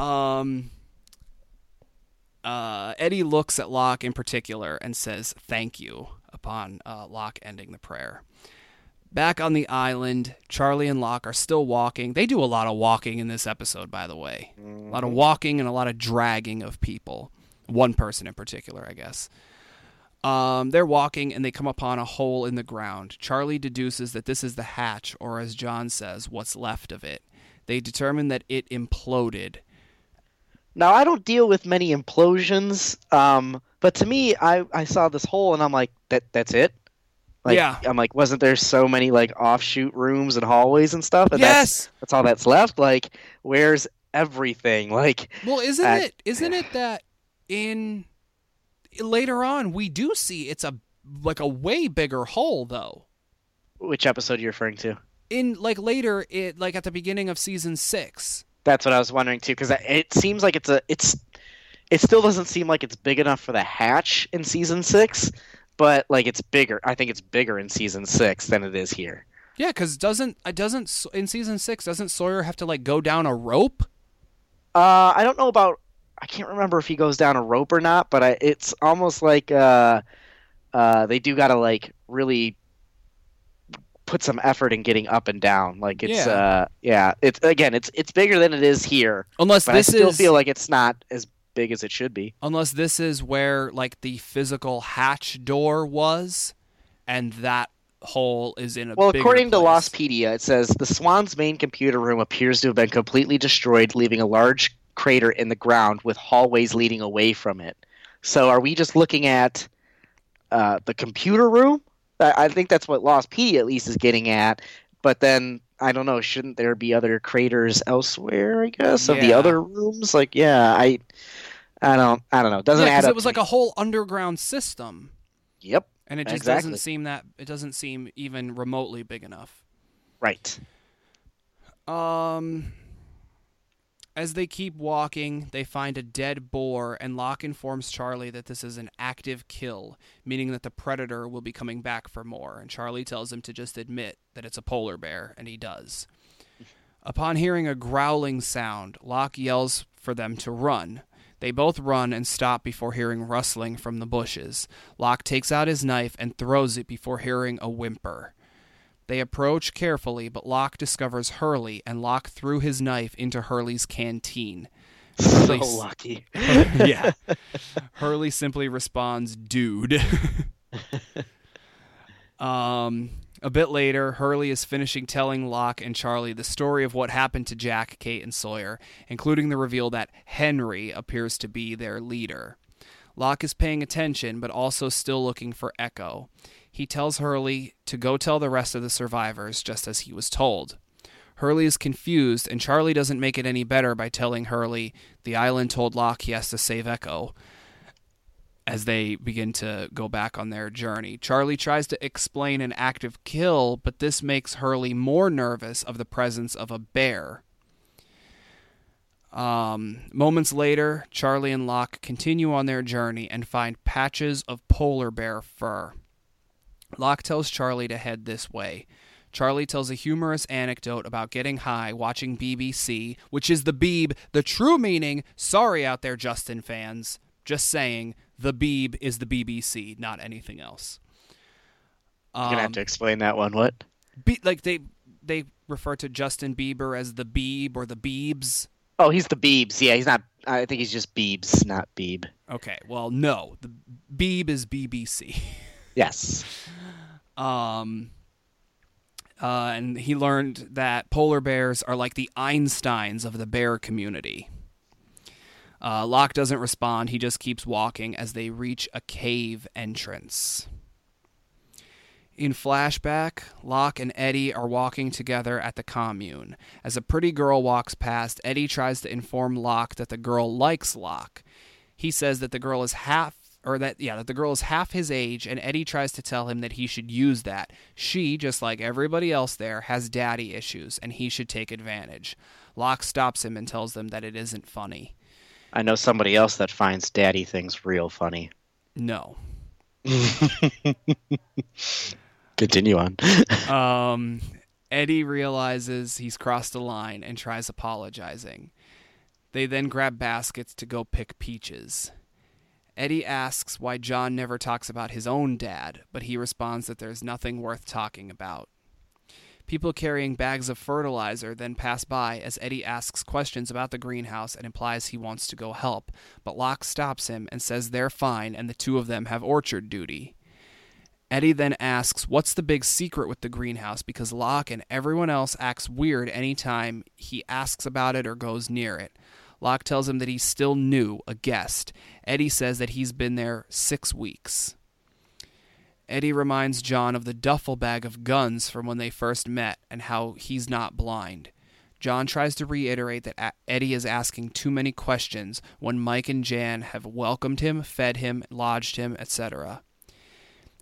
[SPEAKER 1] Um. Uh, Eddie looks at Locke in particular and says thank you upon uh, Locke ending the prayer. Back on the island, Charlie and Locke are still walking. They do a lot of walking in this episode, by the way. A lot of walking and a lot of dragging of people. One person in particular, I guess. Um, they're walking and they come upon a hole in the ground. Charlie deduces that this is the hatch, or as John says, what's left of it. They determine that it imploded.
[SPEAKER 2] Now I don't deal with many implosions, um, but to me, I, I saw this hole and I'm like, that that's it. Like,
[SPEAKER 1] Yeah.
[SPEAKER 2] I'm like, wasn't there so many like offshoot rooms and hallways and stuff? And that's
[SPEAKER 1] yes.
[SPEAKER 2] that's all that's left. Like, where's everything? Like,
[SPEAKER 1] Well, isn't
[SPEAKER 2] Uh,
[SPEAKER 1] it isn't it that in later on we do see it's a like a way bigger hole though.
[SPEAKER 2] which episode are you referring to?
[SPEAKER 1] In like later it like at the beginning of season 6.
[SPEAKER 2] That's what I was wondering too, because it seems like it's a it's it still doesn't seem like it's big enough for the hatch in season six, but like it's bigger. I think it's bigger in season six than it is here.
[SPEAKER 1] Yeah, cuz doesn't doesn't in season 6 doesn't Sawyer have to like go down a rope?
[SPEAKER 2] Uh, I don't know about. I can't remember if he goes down a rope or not, but I, it's almost like uh, uh, they do gotta like really put some effort in getting up and down. Like it's
[SPEAKER 1] Yeah.
[SPEAKER 2] uh yeah, it's again it's it's bigger than it is here,
[SPEAKER 1] Unless this
[SPEAKER 2] I still
[SPEAKER 1] is
[SPEAKER 2] feel like it's not as big as it should be.
[SPEAKER 1] unless this is where like the physical hatch door was, and that hole is in a
[SPEAKER 2] Well, according to
[SPEAKER 1] place.
[SPEAKER 2] Lostpedia, it says the Swan's main computer room appears to have been completely destroyed, leaving a large crater in the ground with hallways leading away from it. So, are we just looking at uh, the computer room? I I think that's what Lostpedia at least is getting at. But then I don't know. Shouldn't there be other craters elsewhere? I guess of the other rooms. Like, yeah, I, I don't, I don't know. Doesn't
[SPEAKER 1] yeah,
[SPEAKER 2] add up.
[SPEAKER 1] it was like
[SPEAKER 2] me.
[SPEAKER 1] a whole underground system,
[SPEAKER 2] Yep.
[SPEAKER 1] and it just
[SPEAKER 2] Exactly.
[SPEAKER 1] doesn't seem that it doesn't seem even remotely big enough.
[SPEAKER 2] Right.
[SPEAKER 1] Um, as they keep walking, they find a dead boar, and Locke informs Charlie that this is an active kill, meaning that the predator will be coming back for more. And Charlie tells him to just admit that it's a polar bear, and he does. Upon hearing a growling sound, Locke yells for them to run. They both run and stop before hearing rustling from the bushes. Locke takes out his knife and throws it before hearing a whimper. They approach carefully, but Locke discovers Hurley, and Locke threw his knife into Hurley's canteen.
[SPEAKER 2] So
[SPEAKER 1] Hurley's-
[SPEAKER 2] lucky.
[SPEAKER 1] yeah. Hurley simply responds, dude. um, a bit later, Hurley is finishing telling Locke and Charlie the story of what happened to Jack, Kate, and Sawyer, including the reveal that Henry appears to be their leader. Locke is paying attention, but also still looking for Eko. He tells Hurley to go tell the rest of the survivors, just as he was told. Hurley is confused, and Charlie doesn't make it any better by telling Hurley the island told Locke he has to save Eko as they begin to go back on their journey. Charlie tries to explain an active kill, but this makes Hurley more nervous of the presence of a bear. Um, moments later, Charlie and Locke continue on their journey and find patches of polar bear fur. Locke tells Charlie to head this way. Charlie tells a humorous anecdote about getting high watching BBC, which is the Beeb, the true meaning. Sorry out there, Justin fans. Just saying, the Beeb is the BBC, not anything else.
[SPEAKER 2] You're gonna have
[SPEAKER 1] Um,
[SPEAKER 2] to explain that one. What?
[SPEAKER 1] Be- like they they refer to Justin Bieber as the Beeb or the Beebs.
[SPEAKER 2] Oh, he's the Beebs. Yeah, he's not. I think he's just Beebs, not Beeb.
[SPEAKER 1] Okay, well, no, the Beeb is BBC.
[SPEAKER 2] Yes.
[SPEAKER 1] Um, uh, and he learned that polar bears are like the Einsteins of the bear community. Uh, Locke doesn't respond. He just keeps walking as they reach a cave entrance. In flashback, Locke and Eddie are walking together at the commune. As a pretty girl walks past, Eddie tries to inform Locke that the girl likes Locke. He says that the girl is half or that yeah, that the girl is half his age and Eddie tries to tell him that he should use that. She, just like everybody else there, has daddy issues and he should take advantage. Locke stops him and tells them that it isn't funny.
[SPEAKER 2] I know somebody else that finds daddy things real funny.
[SPEAKER 1] No.
[SPEAKER 2] Continue on.
[SPEAKER 1] Um, Eddie realizes he's crossed a line and tries apologizing. They then grab baskets to go pick peaches. Eddie asks why John never talks about his own dad, but he responds that there's nothing worth talking about. People carrying bags of fertilizer then pass by as Eddie asks questions about the greenhouse and implies he wants to go help, but Locke stops him and says they're fine and the two of them have orchard duty. Eddie then asks what's the big secret with the greenhouse because Locke and everyone else acts weird anytime he asks about it or goes near it. Locke tells him that he's still new, a guest. Eddie says that he's been there six weeks. Eddie reminds John of the duffel bag of guns from when they first met and how he's not blind. John tries to reiterate that Eddie is asking too many questions when Mike and Jan have welcomed him, fed him, lodged him, etc.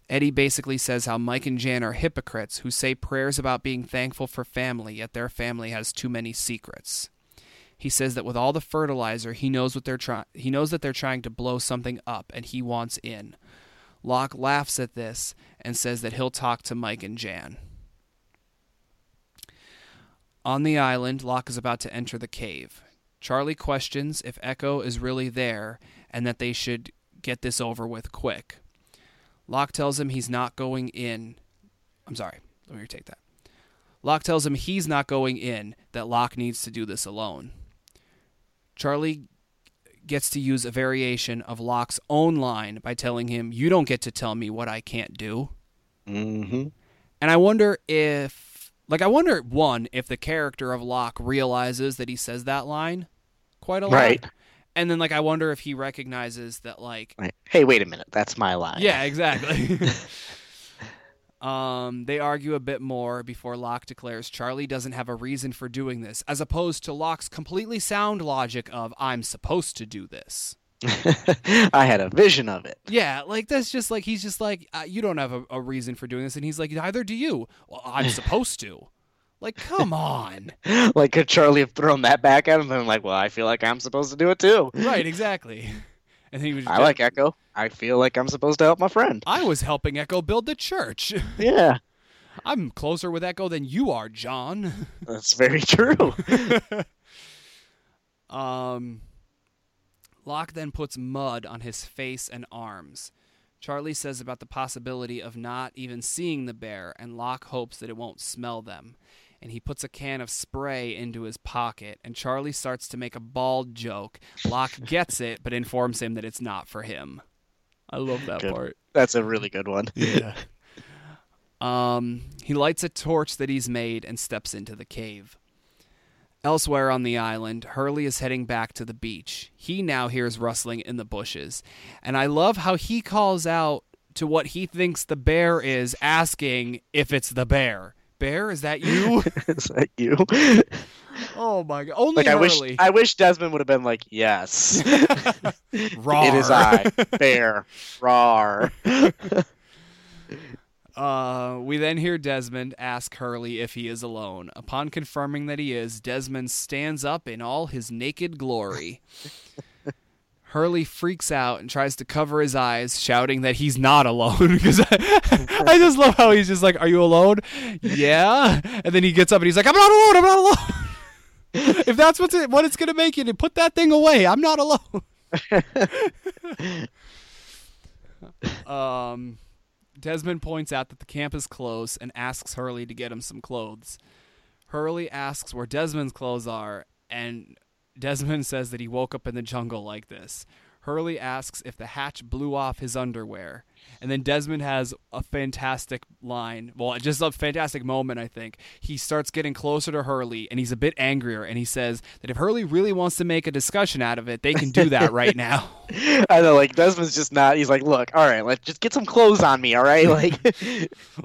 [SPEAKER 1] Eddie basically says how Mike and Jan are hypocrites who say prayers about being thankful for family, yet their family has too many secrets. He says that with all the fertilizer, he knows what they're trying. He knows that they're trying to blow something up, and he wants in. Locke laughs at this and says that he'll talk to Mike and Jan. On the island, Locke is about to enter the cave. Charlie questions if Eko is really there and that they should get this over with quick. Locke tells him he's not going in. I'm sorry. let me retake that. Locke tells him he's not going in, that Locke needs to do this alone. Charlie gets to use a variation of Locke's own line by telling him, You don't get to tell me what I can't do.
[SPEAKER 2] Mm-hmm.
[SPEAKER 1] And I wonder if, like, I wonder, one, if the character of Locke realizes that he says that line quite a lot.
[SPEAKER 2] Right.
[SPEAKER 1] And then, like, I wonder if he recognizes that, like,
[SPEAKER 2] Hey, wait a minute. That's my line.
[SPEAKER 1] yeah, exactly. um, they argue a bit more before Locke declares Charlie doesn't have a reason for doing this, as opposed to Locke's completely sound logic of "I'm supposed to do this."
[SPEAKER 2] I had a vision of it.
[SPEAKER 1] Yeah, like that's just like he's just like uh, you don't have a, a reason for doing this, and he's like neither do you. Well, I'm supposed to. Like, come on.
[SPEAKER 2] like, could Charlie have thrown that back at him? And like, well, I feel like I'm supposed to do it too.
[SPEAKER 1] right, exactly. And he was.
[SPEAKER 2] I like Eko. I feel like I'm supposed to help my friend.
[SPEAKER 1] I was helping Eko build the church.
[SPEAKER 2] Yeah,
[SPEAKER 1] I'm closer with Eko than you are, John.
[SPEAKER 2] that's very true.
[SPEAKER 1] Um, Locke then puts mud on his face and arms. Charlie says about the possibility of not even seeing the bear, and Locke hopes that it won't smell them. And he puts a can of spray into his pocket, and Charlie starts to make a bald joke. Locke gets it, but informs him that it's not for him. I love that
[SPEAKER 2] Good.
[SPEAKER 1] part.
[SPEAKER 2] That's a really good one.
[SPEAKER 1] Yeah. Um, he lights a torch that he's made and steps into the cave. Elsewhere on the island, Hurley is heading back to the beach. He now hears rustling in the bushes. And I love how he calls out to what he thinks the bear is, asking if it's the bear. Bear, is that you?
[SPEAKER 2] Is that you?
[SPEAKER 1] oh my god. Only
[SPEAKER 2] Like I wish I wish Desmond would have been like, yes. It is I, Bear. Rar.
[SPEAKER 1] Uh, we then hear Desmond ask Hurley if he is alone. Upon confirming that he is, Desmond stands up in all his naked glory. Hurley freaks out and tries to cover his eyes, shouting that he's not alone. Because I, I just love how he's just like, "Are you alone?" Yeah, and then he gets up and he's like, "I'm not alone. I'm not alone." if that's what's it, what it's gonna make you, then put that thing away. I'm not alone. um. Desmond points out that the camp is closed and asks Hurley to get him some clothes. Hurley asks where Desmond's clothes are, and Desmond says that he woke up in the jungle like this. Hurley asks if the hatch blew off his underwear. And then Desmond has a fantastic line. Well, just a fantastic moment, I think. He starts getting closer to Hurley and he's a bit angrier. And he says that if Hurley really wants to make a discussion out of it, they can do that right now.
[SPEAKER 2] I know, like Desmond's just not. He's like, look, all right, let's just get some clothes on me, all right? Like,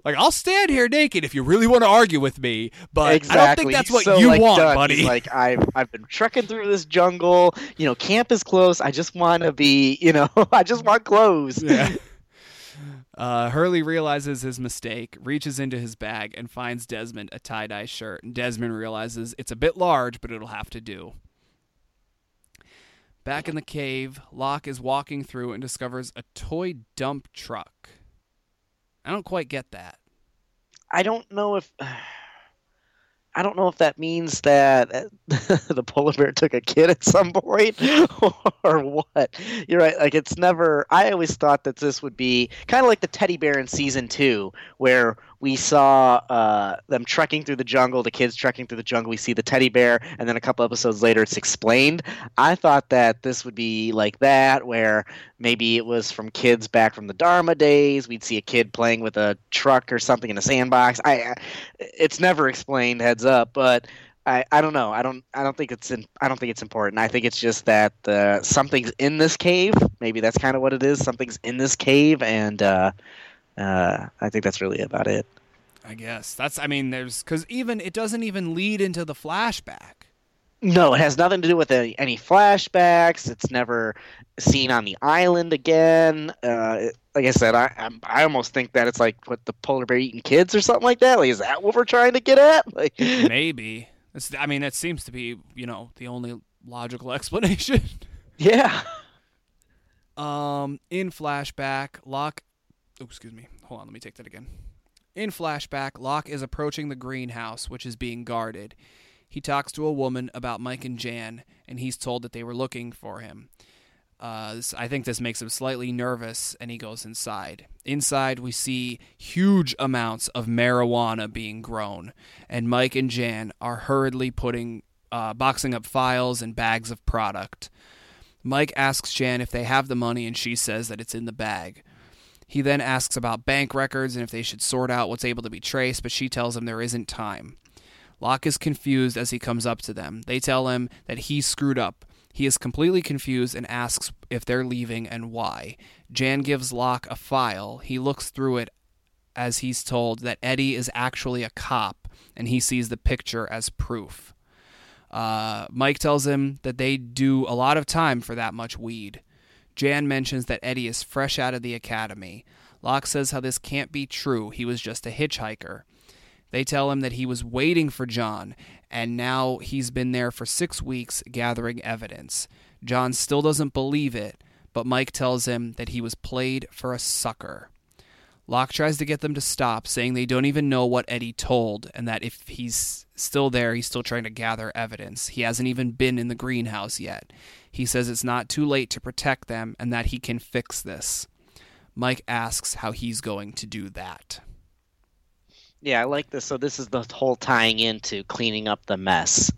[SPEAKER 1] Like, I'll stand here naked if you really want to argue with me, but
[SPEAKER 2] exactly.
[SPEAKER 1] I don't think that's what
[SPEAKER 2] so,
[SPEAKER 1] you
[SPEAKER 2] like,
[SPEAKER 1] want,
[SPEAKER 2] done.
[SPEAKER 1] buddy.
[SPEAKER 2] He's like, I've I've been trekking through this jungle. You know, camp is close. I just want to be. You know, I just want clothes.
[SPEAKER 1] Yeah. Uh, Hurley realizes his mistake, reaches into his bag, and finds Desmond a tie dye shirt. And Desmond realizes it's a bit large, but it'll have to do. Back in the cave, Locke is walking through and discovers a toy dump truck. I don't quite get that.
[SPEAKER 2] I don't know if. I don't know if that means that uh, the polar bear took a kid at some point or what. You're right. Like it's never. I always thought that this would be kind of like the teddy bear in season two, where we saw uh, them trekking through the jungle, the kids trekking through the jungle. We see the teddy bear, and then a couple episodes later, it's explained. I thought that this would be like that, where maybe it was from kids back from the Dharma days. We'd see a kid playing with a truck or something in a sandbox. I, it's never explained. Heads up, but. I, I don't know. I don't I don't think it's in, I don't think it's important. I think it's just that uh, something's in this cave. Maybe that's kind of what it is. Something's in this cave, and uh, uh, I think that's really about it.
[SPEAKER 1] I guess that's. I mean, there's because even it doesn't even lead into the flashback.
[SPEAKER 2] No, it has nothing to do with any, any flashbacks. It's never seen on the island again. Uh, like I said, I I'm, I almost think that it's like what the polar bear eating kids or something like that. Like, is that what we're trying to get at? Like,
[SPEAKER 1] Maybe. It's, I mean, that seems to be you know the only logical explanation.
[SPEAKER 2] yeah.
[SPEAKER 1] Um, in flashback, Locke. Oh, excuse me. Hold on, let me take that again. In flashback, Locke is approaching the greenhouse, which is being guarded. He talks to a woman about Mike and Jan, and he's told that they were looking for him. Uh, I think this makes him slightly nervous, and he goes inside. Inside, we see huge amounts of marijuana being grown, and Mike and Jan are hurriedly putting, uh, boxing up files and bags of product. Mike asks Jan if they have the money, and she says that it's in the bag. He then asks about bank records and if they should sort out what's able to be traced, but she tells him there isn't time. Locke is confused as he comes up to them. They tell him that he screwed up. He is completely confused and asks if they're leaving and why. Jan gives Locke a file. He looks through it as he's told that Eddie is actually a cop and he sees the picture as proof. Uh, Mike tells him that they do a lot of time for that much weed. Jan mentions that Eddie is fresh out of the academy. Locke says how this can't be true. He was just a hitchhiker. They tell him that he was waiting for John, and now he's been there for six weeks gathering evidence. John still doesn't believe it, but Mike tells him that he was played for a sucker. Locke tries to get them to stop, saying they don't even know what Eddie told, and that if he's still there, he's still trying to gather evidence. He hasn't even been in the greenhouse yet. He says it's not too late to protect them and that he can fix this. Mike asks how he's going to do that.
[SPEAKER 2] Yeah, I like this. So this is the whole tying into cleaning up the mess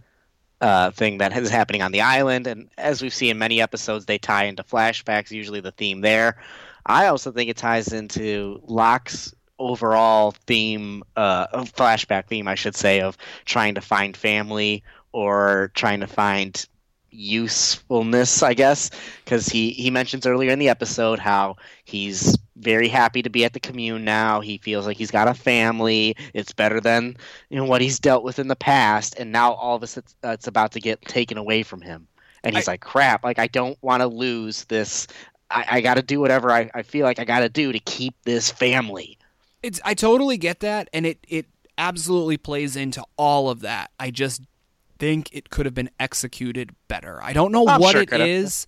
[SPEAKER 2] uh, thing that is happening on the island, and as we've seen in many episodes, they tie into flashbacks. Usually, the theme there. I also think it ties into Locke's overall theme, uh, flashback theme, I should say, of trying to find family or trying to find usefulness, I guess, because he he mentions earlier in the episode how he's very happy to be at the commune now. He feels like he's got a family. It's better than you know what he's dealt with in the past, and now all of a sudden uh, it's about to get taken away from him. And he's I, like, "Crap! Like I don't want to lose this. I, I got to do whatever I, I feel like I got to do to keep this family."
[SPEAKER 1] It's I totally get that, and it it absolutely plays into all of that. I just think it could have been executed better. I don't know oh, I'm what sure it is,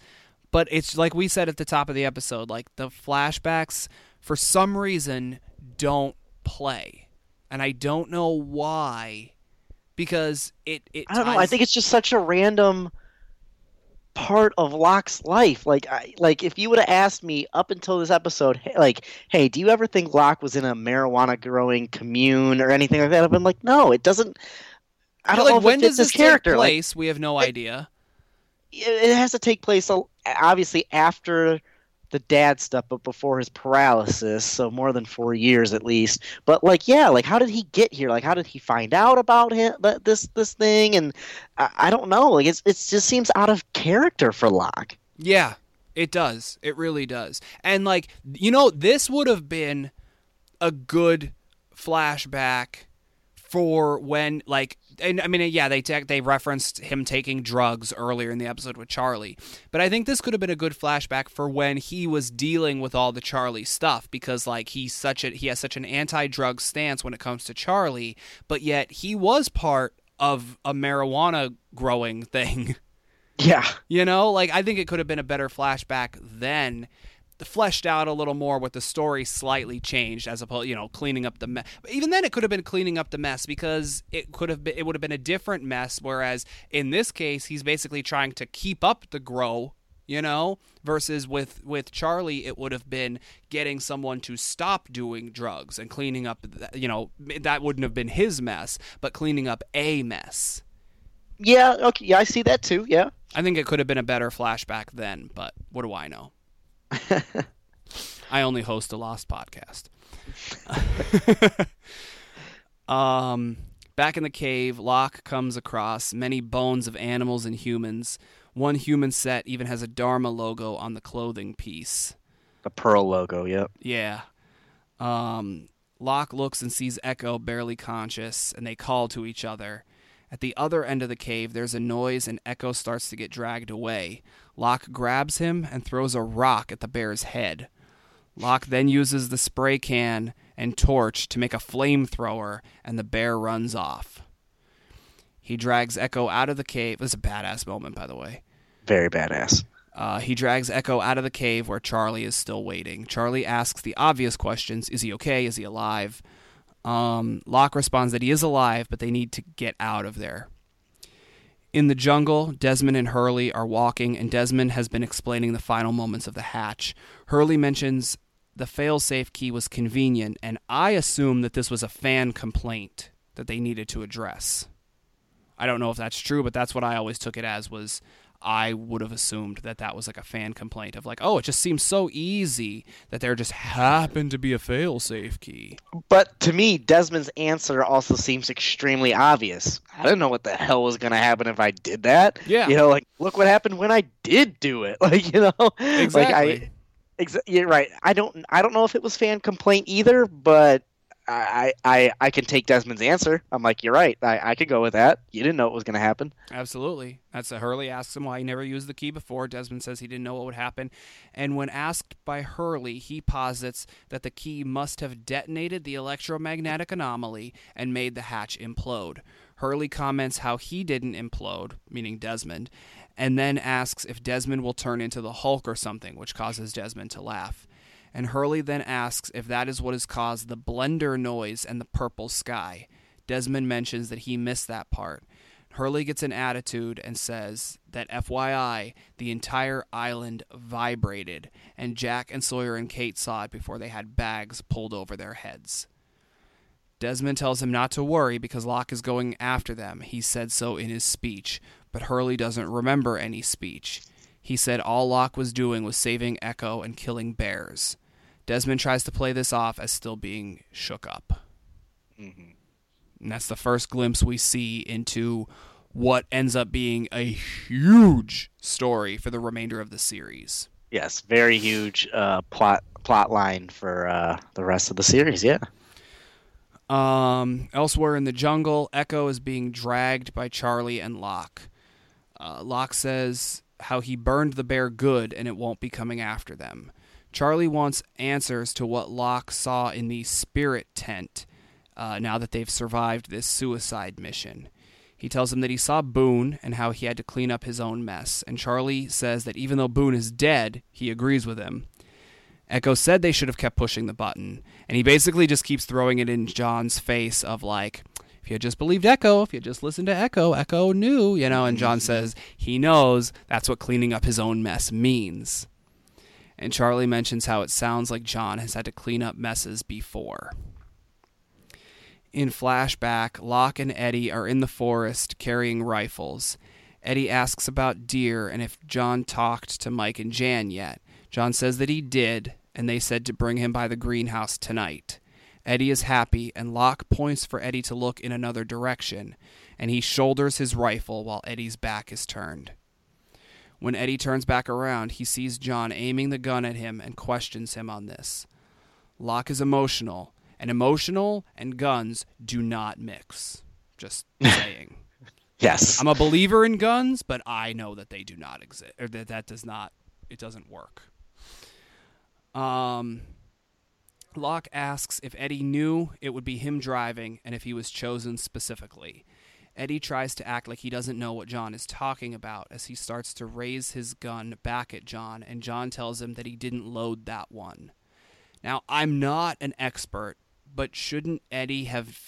[SPEAKER 1] but it's like we said at the top of the episode, like the flashbacks for some reason don't play. And I don't know why because it, it
[SPEAKER 2] I don't ties... know. I think it's just such a random part of Locke's life. Like, I, like if you would have asked me up until this episode, hey, like, hey, do you ever think Locke was in a marijuana growing commune or anything like that? I've been like, no, it doesn't.
[SPEAKER 1] I don't like, know when does this character. take place? Like, we have no idea.
[SPEAKER 2] It, has to take place uh, obviously after the dad stuff, but before his paralysis, so more than four years at least. But like, yeah, like how did he get here? Like, how did he find out about him this this thing? And I, I don't know. Like, it's it just seems out of character for Locke.
[SPEAKER 1] Yeah, it does. It really does. And like, you know, this would have been a good flashback for when like and I mean, yeah, they te- they referenced him taking drugs earlier in the episode with Charlie, but I think this could have been a good flashback for when he was dealing with all the Charlie stuff because like he's such a he has such an anti-drug stance when it comes to Charlie, but yet he was part of a marijuana growing thing.
[SPEAKER 2] Yeah,
[SPEAKER 1] you know, like I think it could have been a better flashback then fleshed out a little more with the story slightly changed as opposed you know cleaning up the mess even then it could have been cleaning up the mess because it could have been it would have been a different mess whereas in this case he's basically trying to keep up the grow you know versus with with charlie it would have been getting someone to stop doing drugs and cleaning up you know that wouldn't have been his mess but cleaning up a mess.
[SPEAKER 2] Yeah okay yeah i see that too yeah.
[SPEAKER 1] I think it could have been a better flashback then but what do i know I only host a Lost podcast. um, back in the cave, Locke comes across many bones of animals and humans. One human set even has a Dharma logo on the clothing piece.
[SPEAKER 2] The pearl logo, yep.
[SPEAKER 1] Yeah. Um, Locke looks and sees Eko barely conscious, and they call to each other. At the other end of the cave, there's a noise, and Eko starts to get dragged away. Locke grabs him and throws a rock at the bear's head. Locke then uses the spray can and torch to make a flamethrower, and the bear runs off. He drags Eko out of the cave. This is a badass moment, by the way.
[SPEAKER 2] Very badass.
[SPEAKER 1] Uh, he drags Eko out of the cave where Charlie is still waiting. Charlie asks the obvious questions Is he okay? Is he alive? Um, Locke responds that he is alive, but they need to get out of there. In the jungle, Desmond and Hurley are walking, and Desmond has been explaining the final moments of the hatch. Hurley mentions the failsafe key was convenient, and I assume that this was a fan complaint that they needed to address. I don't know if that's true, but that's what I always took it as was I would have assumed that that was like a fan complaint of like, oh, it just seems so easy that there just happened to be a failsafe key.
[SPEAKER 2] But to me, Desmond's answer also seems extremely obvious. I don't know what the hell was going to happen if I did that.
[SPEAKER 1] Yeah.
[SPEAKER 2] You know, like look what happened when I did do it. Like you know,
[SPEAKER 1] Exactly.
[SPEAKER 2] Like I, exa- you're right. I don't. I don't know if it was fan complaint either, but I, I, I can take Desmond's answer. I'm like, you're right. I, I could go with that. You didn't know it was going to happen.
[SPEAKER 1] Absolutely. That's a Hurley asks him why he never used the key before. Desmond says he didn't know what would happen. And when asked by Hurley, he posits that the key must have detonated the electromagnetic anomaly and made the hatch implode. Hurley comments how he didn't implode, meaning Desmond, and then asks if Desmond will turn into the Hulk or something, which causes Desmond to laugh. And Hurley then asks if that is what has caused the blender noise and the purple sky. Desmond mentions that he missed that part. Hurley gets an attitude and says that FYI, the entire island vibrated, and Jack and Sawyer and Kate saw it before they had bags pulled over their heads. Desmond tells him not to worry because Locke is going after them. He said so in his speech, but Hurley doesn't remember any speech. He said all Locke was doing was saving Eko and killing bears. Desmond tries to play this off as still being shook up.
[SPEAKER 2] Mm-hmm.
[SPEAKER 1] And that's the first glimpse we see into what ends up being a huge story for the remainder of the series.
[SPEAKER 2] Yes, very huge uh, plot plot line for uh, the rest of the series. Yeah.
[SPEAKER 1] Um, elsewhere in the jungle, Eko is being dragged by Charlie and Locke. Uh, Locke says how he burned the bear good and it won't be coming after them. Charlie wants answers to what Locke saw in the spirit tent uh, now that they've survived this suicide mission. He tells him that he saw Boone and how he had to clean up his own mess, and Charlie says that even though Boone is dead, he agrees with him. Eko said they should have kept pushing the button, and he basically just keeps throwing it in John's face of like, if you just believed Eko, if you just listened to Eko, Eko knew, you know, and John says he knows that's what cleaning up his own mess means. And Charlie mentions how it sounds like John has had to clean up messes before. In flashback, Locke and Eddie are in the forest carrying rifles. Eddie asks about deer and if John talked to Mike and Jan yet. John says that he did, and they said to bring him by the greenhouse tonight. Eddie is happy, and Locke points for Eddie to look in another direction, and he shoulders his rifle while Eddie's back is turned. When Eddie turns back around, he sees John aiming the gun at him and questions him on this. Locke is emotional, and emotional and guns do not mix. Just saying.
[SPEAKER 2] Yes.
[SPEAKER 1] I'm a believer in guns, but I know that they do not exist, or that that does not, it doesn't work. Um, Locke asks if Eddie knew it would be him driving and if he was chosen specifically. Eddie tries to act like he doesn't know what John is talking about as he starts to raise his gun back at John, and John tells him that he didn't load that one. Now, I'm not an expert, but shouldn't Eddie have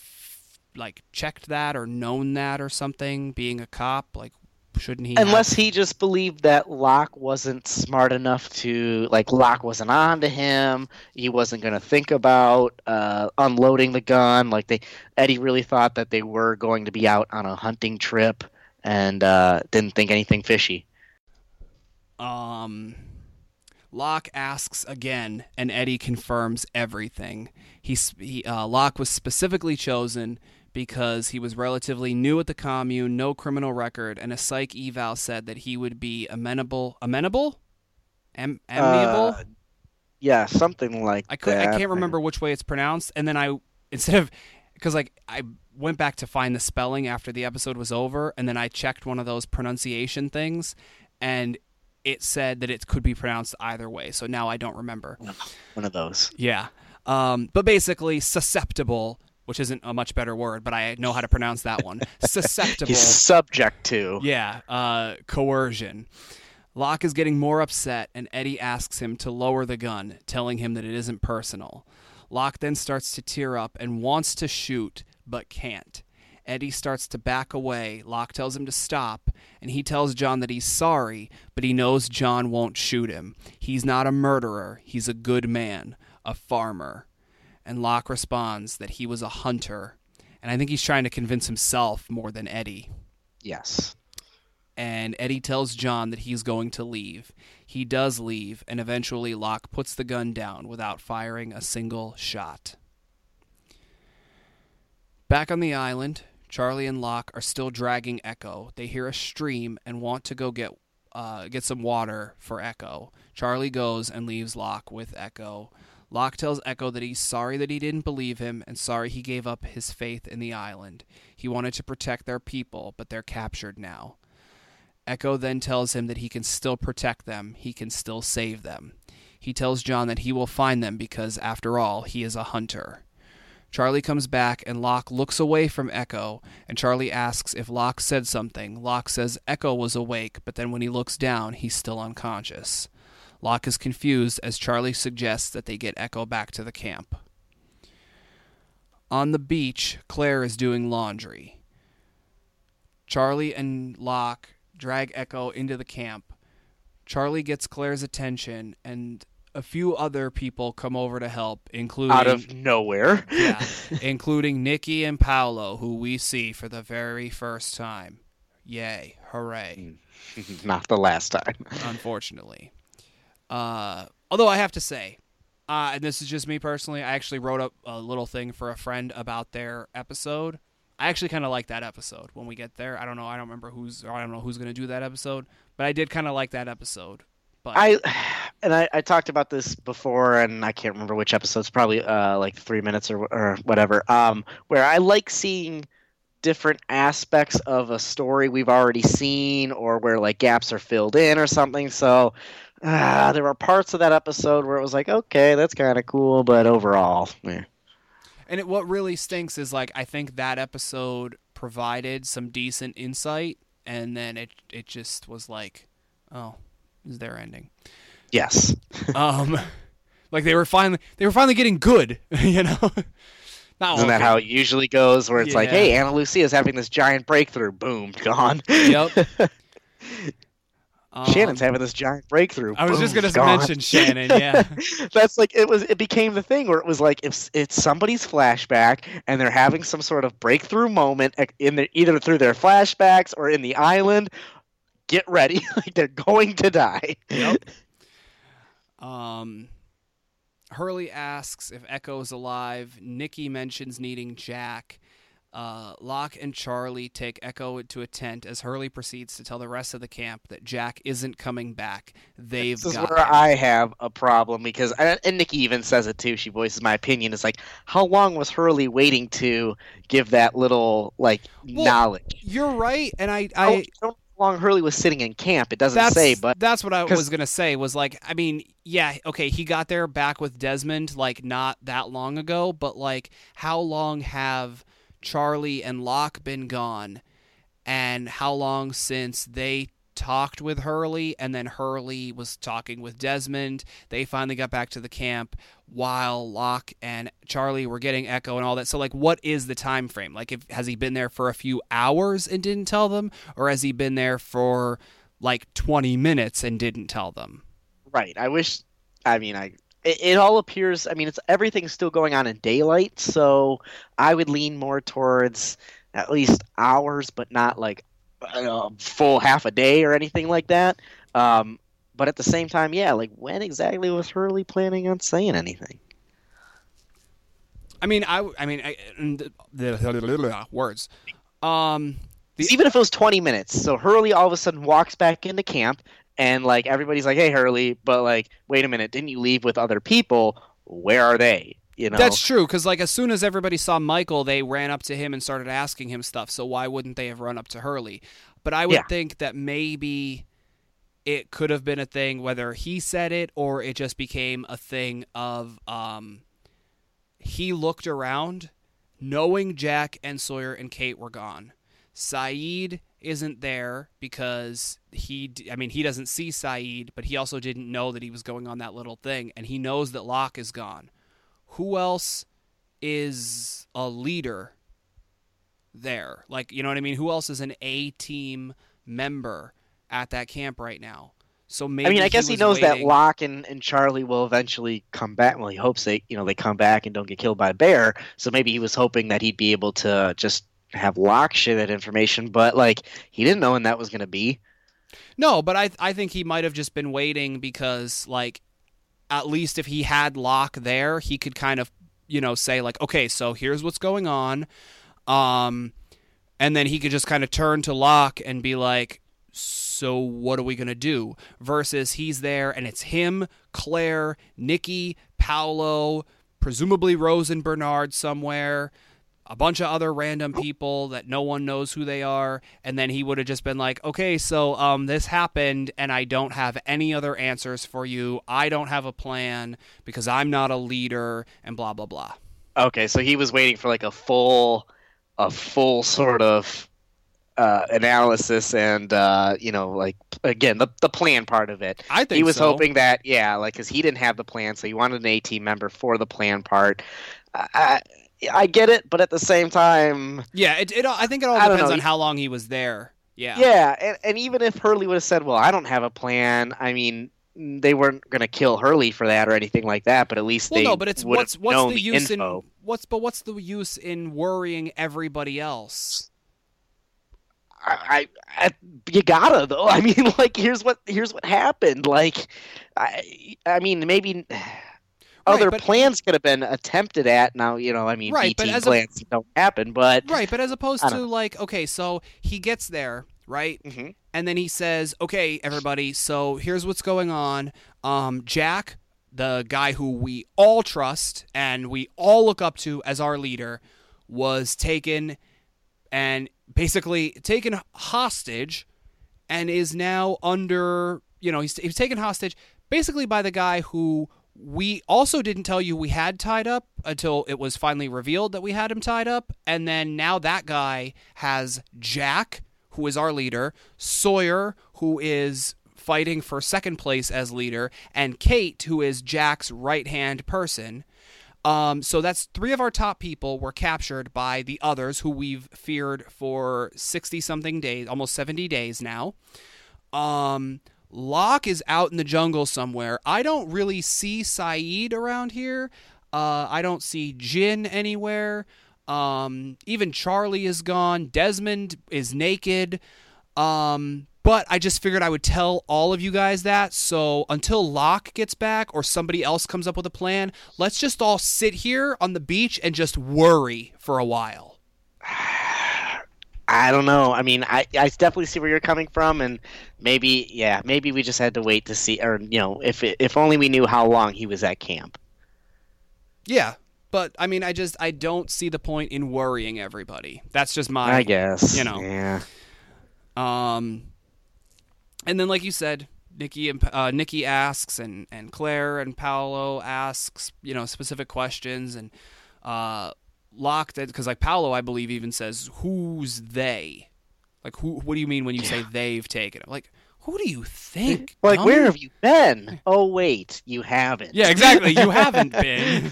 [SPEAKER 1] like checked that or known that or something being a cop like shouldn't he have-
[SPEAKER 2] Unless he just believed that Locke wasn't smart enough to, like, Locke wasn't on to him. He wasn't going to think about uh, unloading the gun. Like, they Eddie really thought that they were going to be out on a hunting trip and uh, didn't think anything fishy.
[SPEAKER 1] Um, Locke asks again, and Eddie confirms everything. He, he uh, Locke was specifically chosen because he was relatively new at the commune, no criminal record, and a psych eval said that he would be amenable, amenable, Am- amiable.
[SPEAKER 2] Uh, yeah, something like
[SPEAKER 1] I could
[SPEAKER 2] that.
[SPEAKER 1] I can't remember which way it's pronounced, and then I instead of because like I went back to find the spelling after the episode was over, and then I checked one of those pronunciation things, and it said that it could be pronounced either way. So now I don't remember.
[SPEAKER 2] One of those.
[SPEAKER 1] Yeah, um, but basically susceptible, which isn't a much better word, but I know how to pronounce that one. susceptible.
[SPEAKER 2] He's subject to.
[SPEAKER 1] Yeah, uh, coercion. Locke is getting more upset, and Eddie asks him to lower the gun, telling him that it isn't personal. Locke then starts to tear up and wants to shoot, but can't. Eddie starts to back away. Locke tells him to stop, and he tells John that he's sorry, but he knows John won't shoot him. He's not a murderer, he's a good man, a farmer. And Locke responds that he was a hunter. And I think he's trying to convince himself more than Eddie.
[SPEAKER 2] Yes.
[SPEAKER 1] And Eddie tells John that he's going to leave. He does leave, and eventually Locke puts the gun down without firing a single shot. Back on the island, Charlie and Locke are still dragging Eko. They hear a stream and want to go get uh, get some water for Eko. Charlie goes and leaves Locke with Eko. Locke tells Eko that he's sorry that he didn't believe him and sorry he gave up his faith in the island. He wanted to protect their people, but they're captured now. Eko then tells him that he can still protect them, he can still save them. He tells John that he will find them because, after all, he is a hunter. Charlie comes back and Locke looks away from Eko, and Charlie asks if Locke said something. Locke says Eko was awake, but then when he looks down, he's still unconscious. Locke is confused as Charlie suggests that they get Eko back to the camp. On the beach, Claire is doing laundry. Charlie and Locke drag Eko into the camp. Charlie gets Claire's attention, and a few other people come over to help, including
[SPEAKER 2] Out of nowhere.
[SPEAKER 1] yeah, including Nikki and Paolo, who we see for the very first time. Yay! Hooray! Hmm.
[SPEAKER 2] Not the last time.
[SPEAKER 1] Unfortunately, uh, although I have to say, uh, and this is just me personally, I actually wrote up a little thing for a friend about their episode. I actually kind of like that episode. When we get there, I don't know. I don't remember who's. I don't know who's going to do that episode, but I did kind of like that episode. But
[SPEAKER 2] I and I, I talked about this before, and I can't remember which episodes. Probably uh, like three minutes or or whatever. Um, where I like seeing different aspects of a story we've already seen, or where like gaps are filled in or something. So uh, there were parts of that episode where it was like, okay, that's kind of cool, but overall, eh.
[SPEAKER 1] And it, what really stinks is like I think that episode provided some decent insight, and then it it just was like, oh, is their ending.
[SPEAKER 2] yes,
[SPEAKER 1] Um, like they were finally they were finally getting good, you know. Not
[SPEAKER 2] isn't that how it usually goes? Where it's like, hey, Ana Lucia is having this giant breakthrough. Boom, gone.
[SPEAKER 1] Yep. Um,
[SPEAKER 2] Shannon's having this giant breakthrough.
[SPEAKER 1] I was just gonna mention Shannon. Yeah.
[SPEAKER 2] That's like it was. It became the thing where it was like if it's somebody's flashback and they're having some sort of breakthrough moment in the, either through their flashbacks or in the island. Get ready, like they're going to die.
[SPEAKER 1] Yep. Um, Hurley asks if Eko is alive. Nikki mentions needing Jack. Uh, Locke and Charlie take Eko to a tent as Hurley proceeds to tell the rest of the camp that Jack isn't coming back. They've
[SPEAKER 2] This is
[SPEAKER 1] got
[SPEAKER 2] where
[SPEAKER 1] him.
[SPEAKER 2] I have a problem because, and and Nikki even says it too. She voices my opinion. It's like, how long was Hurley waiting to give that little like
[SPEAKER 1] Well,
[SPEAKER 2] knowledge?
[SPEAKER 1] You're right, and I,
[SPEAKER 2] I
[SPEAKER 1] I
[SPEAKER 2] don't know how long Hurley was sitting in camp. It doesn't say, but
[SPEAKER 1] that's what I was gonna say. Was like, I mean, yeah, okay, he got there back with Desmond like not that long ago, but like, how long have Charlie and Locke been gone, and how long since they talked with Hurley, and then Hurley was talking with Desmond. They finally got back to the camp while Locke and Charlie were getting Eko and all that. So like what is the time frame? Like if has he been there for a few hours and didn't tell them or has he been there for like 20 minutes and didn't tell them?
[SPEAKER 2] Right. I wish. I mean, I. It, it all appears. I mean, it's everything's still going on in daylight, so I would lean more towards at least hours, but not like a full half a day or anything like that. Um, but at the same time, yeah, like when exactly was Hurley planning on saying anything?
[SPEAKER 1] I mean, I I mean I, and the, the words. Um The-
[SPEAKER 2] even if it was 20 minutes, so Hurley all of a sudden walks back into camp, and like everybody's like, "Hey, Hurley," but like, wait a minute, didn't you leave with other people? Where are they? You know,
[SPEAKER 1] That's true cuz like as soon as everybody saw Michael, they ran up to him and started asking him stuff. So why wouldn't they have run up to Hurley? But I would
[SPEAKER 2] Yeah.
[SPEAKER 1] think that maybe it could have been a thing whether he said it or it just became a thing of um he looked around knowing Jack and Sawyer and Kate were gone. Sayid isn't there because he I mean he doesn't see Sayid, but he also didn't know that he was going on that little thing and he knows that Locke is gone. Who else is a leader there? Like, you know what I mean? Who else is an A team member at that camp right now? So maybe
[SPEAKER 2] I mean, I guess he,
[SPEAKER 1] was
[SPEAKER 2] knows that
[SPEAKER 1] waiting-
[SPEAKER 2] Locke and, and Charlie will eventually come back. Well, he hopes they, you know, they come back and don't get killed by a bear. So maybe he was hoping that he'd be able to just have Locke share that information. But like, he didn't know when that was going to be.
[SPEAKER 1] No, but I I think he might have just been waiting because like at least if he had Locke there, he could kind of you know say like, okay, so here's what's going on, um, and then he could just kind of turn to Locke and be like, so what are we gonna do? Versus he's there and it's him, Claire, Nikki, Paolo, presumably Rose and Bernard somewhere a bunch of other random people that no one knows who they are and then he would have just been like okay so um this happened and i don't have any other answers for you i don't have a plan because i'm not a leader and blah blah blah
[SPEAKER 2] Okay, so he was waiting for like a full, a full sort of uh, analysis and uh, you know, like again, the the plan part of it.
[SPEAKER 1] i think
[SPEAKER 2] he was
[SPEAKER 1] so.
[SPEAKER 2] hoping that yeah like because he didn't have the plan so he wanted an a team member for the plan part I, I get it but at the same time
[SPEAKER 1] yeah it, it i think it all depends on how long he was there yeah
[SPEAKER 2] yeah and, and even if hurley would have said well i don't have a plan i mean they weren't going to kill hurley for that or anything like that but at least
[SPEAKER 1] well
[SPEAKER 2] they
[SPEAKER 1] no but it's what's what's the use
[SPEAKER 2] info.
[SPEAKER 1] in what's but what's the use in worrying everybody else
[SPEAKER 2] I, I, I you gotta though. I mean, like here's what here's what happened. Like, I I mean maybe other
[SPEAKER 1] but-
[SPEAKER 2] plans could have been attempted at. Now you know I mean
[SPEAKER 1] Right,
[SPEAKER 2] B
[SPEAKER 1] but
[SPEAKER 2] team
[SPEAKER 1] as a-
[SPEAKER 2] plans don't happen, but
[SPEAKER 1] right but as opposed to
[SPEAKER 2] don't
[SPEAKER 1] like okay so he gets there right
[SPEAKER 2] Mhm.
[SPEAKER 1] and then he says, "Okay, everybody, so here's what's going on. Um, Jack, the guy who we all trust and we all look up to as our leader, was taken and basically taken hostage, and is now under. You know, he's, he was taken hostage basically by the guy who." We also didn't tell you we had tied up until it was finally revealed that we had him tied up. And then now that guy has Jack, who is our leader, Sawyer, who is fighting for second place as leader, and Kate, who is Jack's right hand person. Um, so that's three of our top people were captured by the others who we've feared for 60 something days, almost 70 days now. Um, Locke is out in the jungle somewhere. I don't really see Sayid around here. Uh, I don't see Jin anywhere. Um, even Charlie is gone. Desmond is naked. Um, but I just figured I would tell all of you guys that. So until Locke gets back or somebody else comes up with a plan, let's just all sit here on the beach and just worry for a while.
[SPEAKER 2] I don't know. I mean, I I definitely see where you're coming from, and maybe yeah, maybe we just had to wait to see, or you know, if it, if only we knew how long he was at camp.
[SPEAKER 1] Yeah, but I mean, I just I don't see the point in worrying everybody. That's just my
[SPEAKER 2] I guess
[SPEAKER 1] you know.
[SPEAKER 2] Yeah.
[SPEAKER 1] Um, and then, like you said, Nikki and uh, Nikki asks, and and Claire and Paolo asks, you know, specific questions, and uh, Locke because like Paolo, I believe, even says, "Who's they?" Like, who? What do you mean when you say they've taken it? Like, who do you think?
[SPEAKER 2] Like,
[SPEAKER 1] dummy?
[SPEAKER 2] where have you been? Oh wait, you haven't.
[SPEAKER 1] Yeah, exactly. You haven't been.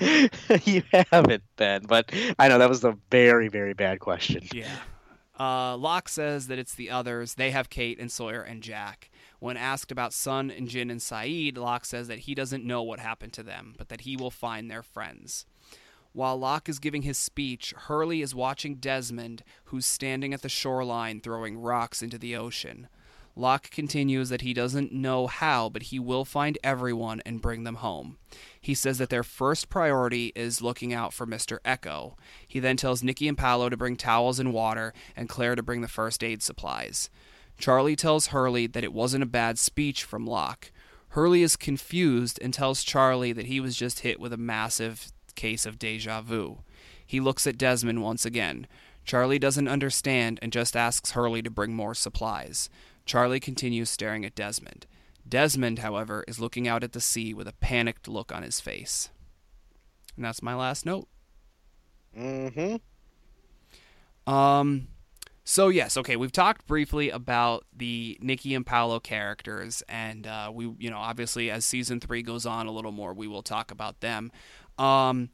[SPEAKER 2] you haven't been. But I know that was a very very bad question.
[SPEAKER 1] Yeah. Uh, Locke says that it's the others. They have Kate and Sawyer and Jack. When asked about Sun and Jin and Sayid, Locke says that he doesn't know what happened to them, but that he will find their friends. While Locke is giving his speech, Hurley is watching Desmond, who's standing at the shoreline throwing rocks into the ocean. Locke continues that he doesn't know how, but he will find everyone and bring them home. He says that their first priority is looking out for Mr. Eko. He then tells Nikki and Paolo to bring towels and water, and Claire to bring the first aid supplies. Charlie tells Hurley that it wasn't a bad speech from Locke. Hurley is confused and tells Charlie that he was just hit with a massive case of deja vu. He looks at Desmond once again. Charlie doesn't understand and just asks Hurley to bring more supplies. Charlie continues staring at Desmond. Desmond, however, is looking out at the sea with a panicked look on his face. And that's my last note.
[SPEAKER 2] Mm-hmm.
[SPEAKER 1] Um, so yes, okay, we've talked briefly about the Nikki and Paolo characters, and uh, we, you know, obviously as season three goes on a little more, we will talk about them. Um,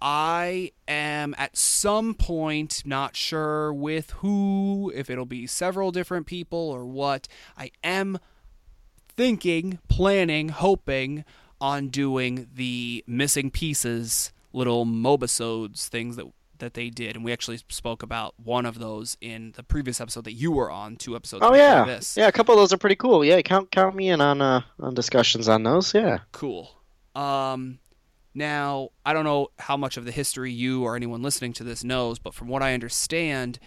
[SPEAKER 1] I am at some point not sure with who, if it'll be several different people or what. I am thinking, planning, hoping on doing the missing pieces little mobisodes things that that they did and we actually spoke about one of those in the previous episode that you were on two episodes
[SPEAKER 2] Oh yeah,
[SPEAKER 1] this
[SPEAKER 2] yeah. A couple of those are pretty cool. Yeah, count count me in on uh on discussions on those. Yeah.
[SPEAKER 1] Cool. Um, now, I don't know how much of the history you or anyone listening to this knows, but from what I understand,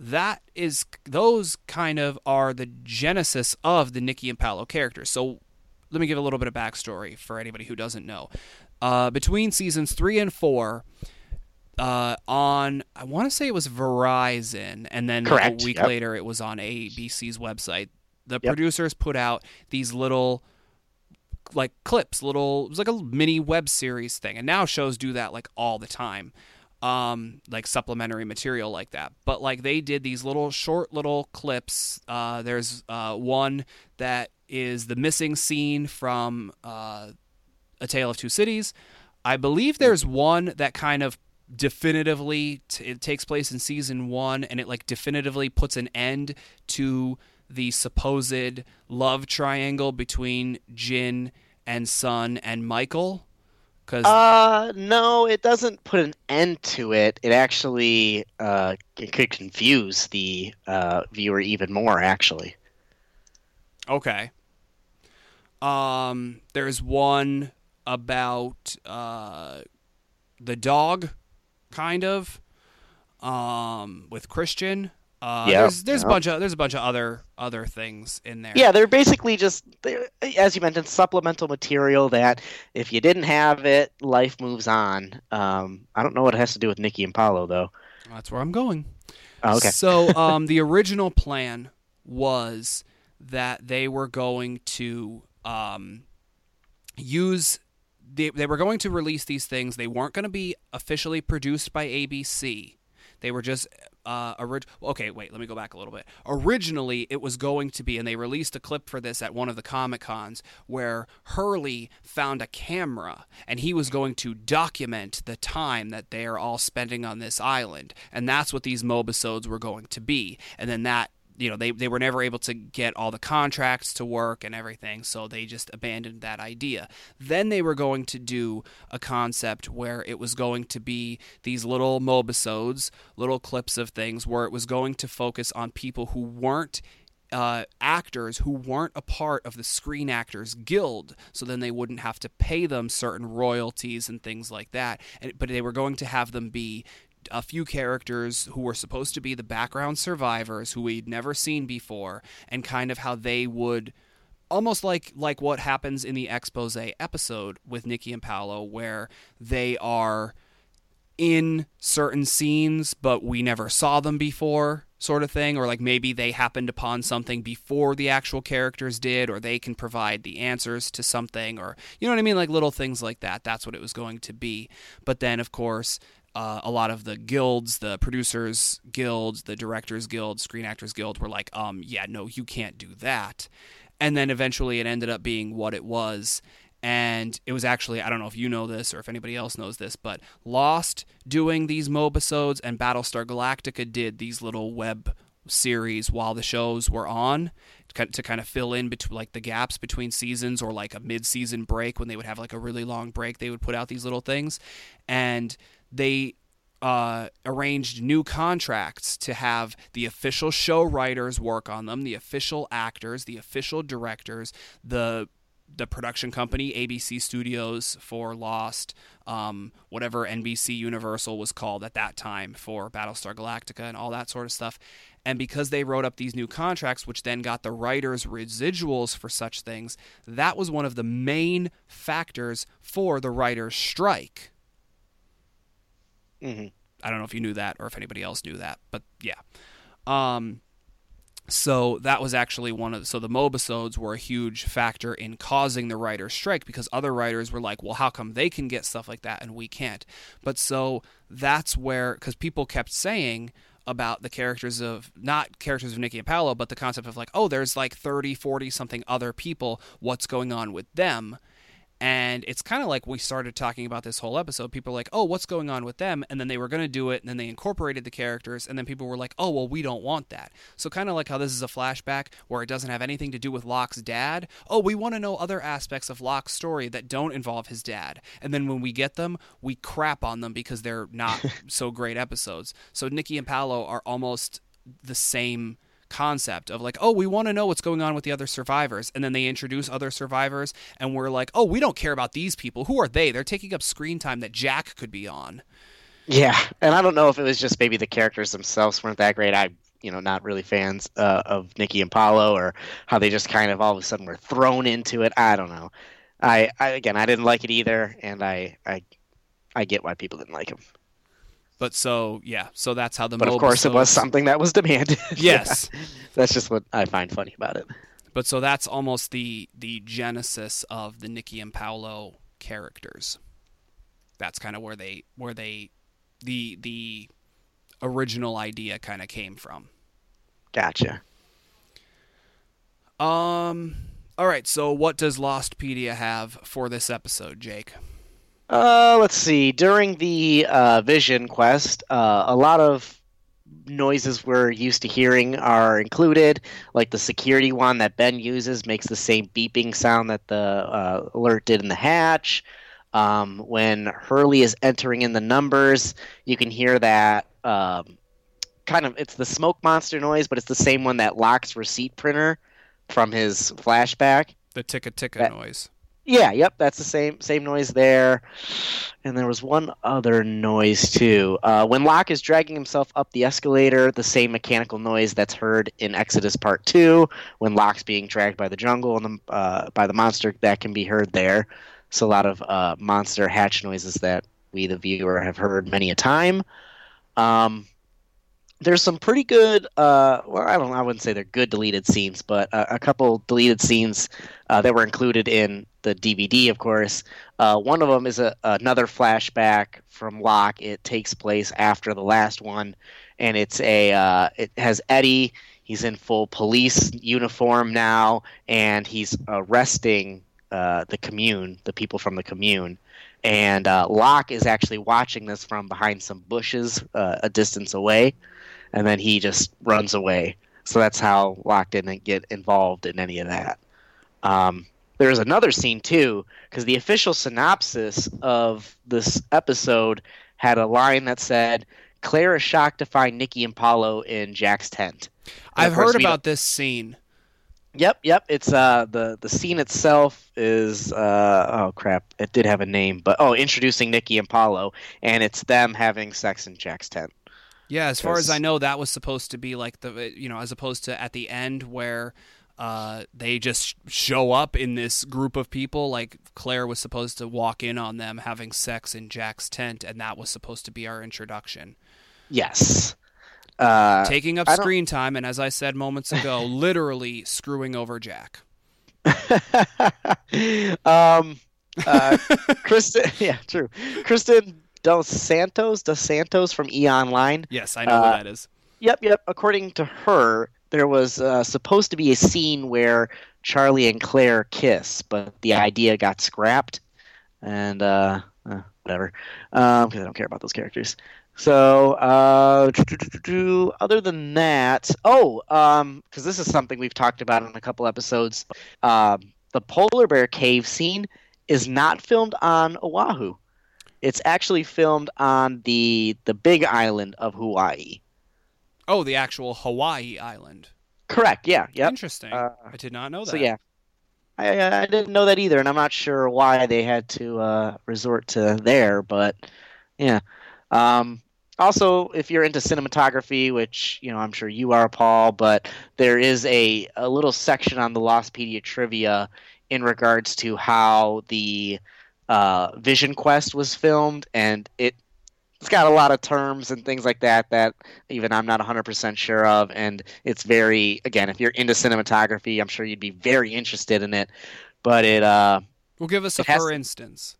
[SPEAKER 1] that is those kind of are the genesis of the Nikki and Paolo characters. So let me give a little bit of backstory for anybody who doesn't know. Uh, between seasons three and four, uh, on I want to say it was Verizon, and then
[SPEAKER 2] Correct,
[SPEAKER 1] a week
[SPEAKER 2] yep.
[SPEAKER 1] later it was on ABC's website. The
[SPEAKER 2] Yep.
[SPEAKER 1] producers put out these little like clips, little it was like a mini web series thing. And now shows do that like all the time. Um, like supplementary material like that. But like they did these little short little clips. Uh, there's uh, one that is the missing scene from uh, A Tale of Two Cities. I believe there's one that kind of definitively t- it takes place in season one and it like definitively puts an end to the supposed love triangle between Jin and Sun and Michael because
[SPEAKER 2] Uh, no, it doesn't put an end to it. It actually uh it could confuse the uh viewer even more. Actually.
[SPEAKER 1] okay um there's one about uh the dog kind of um with Christian uh
[SPEAKER 2] Yeah,
[SPEAKER 1] there's there's a bunch of there's a bunch of other other things in there
[SPEAKER 2] Yeah, they're basically just, they're, as you mentioned, supplemental material that if you didn't have it, life moves on. Um, I don't know what it has to do with Nikki and Paolo though.
[SPEAKER 1] that's where I'm going
[SPEAKER 2] Oh, okay.
[SPEAKER 1] So um, the original plan was that they were going to um, use. They, they were going to release these things. They weren't going to be officially produced by ABC. They were just uh, orig- Okay, wait. Let me go back a little bit. Originally, it was going to be, and they released a clip for this at one of the comic cons where Hurley found a camera, and he was going to document the time that they are all spending on this island, and that's what these mobisodes were going to be. And then that you know they, they were never able to get all the contracts to work and everything so they just abandoned that idea then they were going to do a concept where it was going to be these little mobisodes little clips of things where it was going to focus on people who weren't uh, actors who weren't a part of the Screen Actors Guild, so then they wouldn't have to pay them certain royalties and things like that. And, but they were going to have them be a few characters who were supposed to be the background survivors who we'd never seen before, and kind of how they would almost like like what happens in the expose episode with Nikki and Paolo, where they are in certain scenes, but we never saw them before, sort of thing, or like maybe they happened upon something before the actual characters did, or they can provide the answers to something, or you know what I mean, like little things like that. That's what it was going to be. But then, of course, uh, a lot of the guilds, the producers guilds, the directors guild, screen actors guild, were like, um, yeah, no, you can't do that. And then eventually, it ended up being what it was and it was actually I don't know if you know this or if anybody else knows this, but Lost doing these mobisodes and Battlestar Galactica did these little web series while the shows were on to kind of fill in between like the gaps between seasons or like a mid-season break when they would have like a really long break they would put out these little things and they uh, arranged new contracts to have the official show writers work on them, the official actors, the official directors, the the production company ABC Studios for Lost, um, whatever NBC Universal was called at that time for Battlestar Galactica and all that sort of stuff. And because they wrote up these new contracts, which then got the writers' residuals for such things, that was one of the main factors for the writers' strike.
[SPEAKER 2] Hmm
[SPEAKER 1] I don't know if you knew that or if anybody else knew that, but yeah. Um, so that was actually one of so the mobisodes were a huge factor in causing the writers strike because other writers were like, well, how come they can get stuff like that and we can't? But so that's where because people kept saying about the characters of not characters of Nikki and Paolo, but the concept of like, oh, there's like 30, 40 something other people. What's going on with them? And it's kind of like we started talking about this whole episode. People are like, "Oh, what's going on with them?" And then they were going to do it, and then they incorporated the characters, and then people were like, "Oh, well, we don't want that." So kind of like how this is a flashback where it doesn't have anything to do with Locke's dad. Oh, we want to know other aspects of Locke's story that don't involve his dad. And then when we get them, we crap on them because they're not so great episodes. So Nikki and Paolo are almost the same concept of like, oh, we want to know what's going on with the other survivors. And then they introduce other survivors, and we're like, oh, we don't care about these people. Who are they? They're taking up screen time that Jack could be on.
[SPEAKER 2] Yeah, and I don't know if it was just maybe the characters themselves weren't that great. I, you know, not really fans uh, of Nikki and Paolo, or how they just kind of all of a sudden were thrown into it. I don't know. I, I again, I didn't like it either, and I, I, I get why people didn't like him.
[SPEAKER 1] But so yeah, so that's how the.
[SPEAKER 2] But of course, it was something that was demanded.
[SPEAKER 1] Yes,
[SPEAKER 2] that's just what I find funny about it.
[SPEAKER 1] But so that's almost the the genesis of the Nikki and Paolo characters. That's kind of where they where they the the original idea kind of came from.
[SPEAKER 2] Gotcha.
[SPEAKER 1] Um. All right. So, what does Lostpedia have for this episode, Jake?
[SPEAKER 2] Uh, let's see. During the uh, Vision quest, uh, a lot of noises we're used to hearing are included. Like the security one that Ben uses makes the same beeping sound that the uh, alert did in the hatch. Um, when Hurley is entering in the numbers, you can hear that um, kind of. It's the smoke monster noise, but it's the same one that Locke's receipt printer from his flashback.
[SPEAKER 1] The ticka ticka noise.
[SPEAKER 2] Yeah, yep, that's the same same noise there. And there was one other noise too. Uh, when Locke is dragging himself up the escalator, the same mechanical noise that's heard in Exodus Part Two, when Locke's being dragged by the jungle and the, uh, by the monster, that can be heard there. So a lot of uh, monster hatch noises that we, the viewer, have heard many a time. Um, there's some pretty good uh, well i don't i wouldn't say they're good deleted scenes but a couple deleted scenes uh, that were included in the dvd of course. Uh, one of them is a, another flashback from locke. It takes place after the last one and it's a uh, it has eddie. He's in full police uniform now and he's arresting uh, the commune the people from the commune. And uh, Locke is actually watching this from behind some bushes a distance away and then he just runs away. So that's how Locke didn't get involved in any of that. Um, there's another scene too, because the official synopsis of this episode had a line that said, "Claire is shocked to find Nikki and Paolo in Jack's tent."
[SPEAKER 1] And I've heard about this scene.
[SPEAKER 2] Yep, yep. It's uh the the scene itself is uh oh crap, it did have a name, but oh, introducing Nikki and Paolo, and it's them having sex in Jack's tent.
[SPEAKER 1] Yeah, as far as I know, that was supposed to be like the you know, as opposed to at the end where uh, they just show up in this group of people. Like Claire was supposed to walk in on them having sex in Jack's tent, and that was supposed to be our introduction.
[SPEAKER 2] Yes.
[SPEAKER 1] Uh, Taking up screen time, and as I said moments ago, literally screwing over Jack.
[SPEAKER 2] um, uh, Kristin, yeah, true. Kristin Dos Santos, Dos Santos from E Online.
[SPEAKER 1] Yes, I know uh, who that is.
[SPEAKER 2] Yep, yep. According to her, there was uh, supposed to be a scene where Charlie and Claire kiss, but the idea got scrapped, and uh, uh whatever, because um, I don't care about those characters. So, uh, other than that, oh, because um, this is something we've talked about in a couple episodes, um, the polar bear cave scene is not filmed on Oahu. It's actually filmed on the the big island of Hawaii.
[SPEAKER 1] Oh, the actual Hawaii island.
[SPEAKER 2] Correct. Yeah. Yeah.
[SPEAKER 1] Interesting. Uh, I did not know that.
[SPEAKER 2] So yeah, I I didn't know that either, and I'm not sure why they had to uh, resort to there, but yeah. Um, also, if you're into cinematography, which you know I'm sure you are, Paul, but there is a a little section on the Lostpedia trivia in regards to how the uh, Vision Quest was filmed, and it it's got a lot of terms and things like that that even I'm not 100% sure of. And it's very, again, if you're into cinematography, I'm sure you'd be very interested in it. But it, uh,
[SPEAKER 1] well, give us a for instance.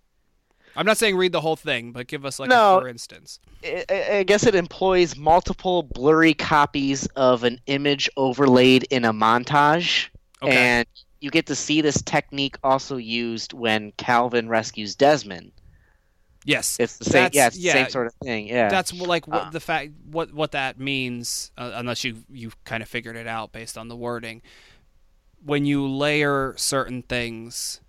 [SPEAKER 1] I'm not saying read the whole thing, but give us like no, a for instance.
[SPEAKER 2] I guess it employs multiple blurry copies of an image overlaid in a montage. Okay. And you get to see this technique also used when Kelvin rescues Desmond.
[SPEAKER 1] Yes,
[SPEAKER 2] It's the same. Yeah, it's the same sort of thing. Yeah.
[SPEAKER 1] that's like what
[SPEAKER 2] Uh.
[SPEAKER 1] the fact what what that means uh, unless you you kind of figured it out based on the wording when you layer certain things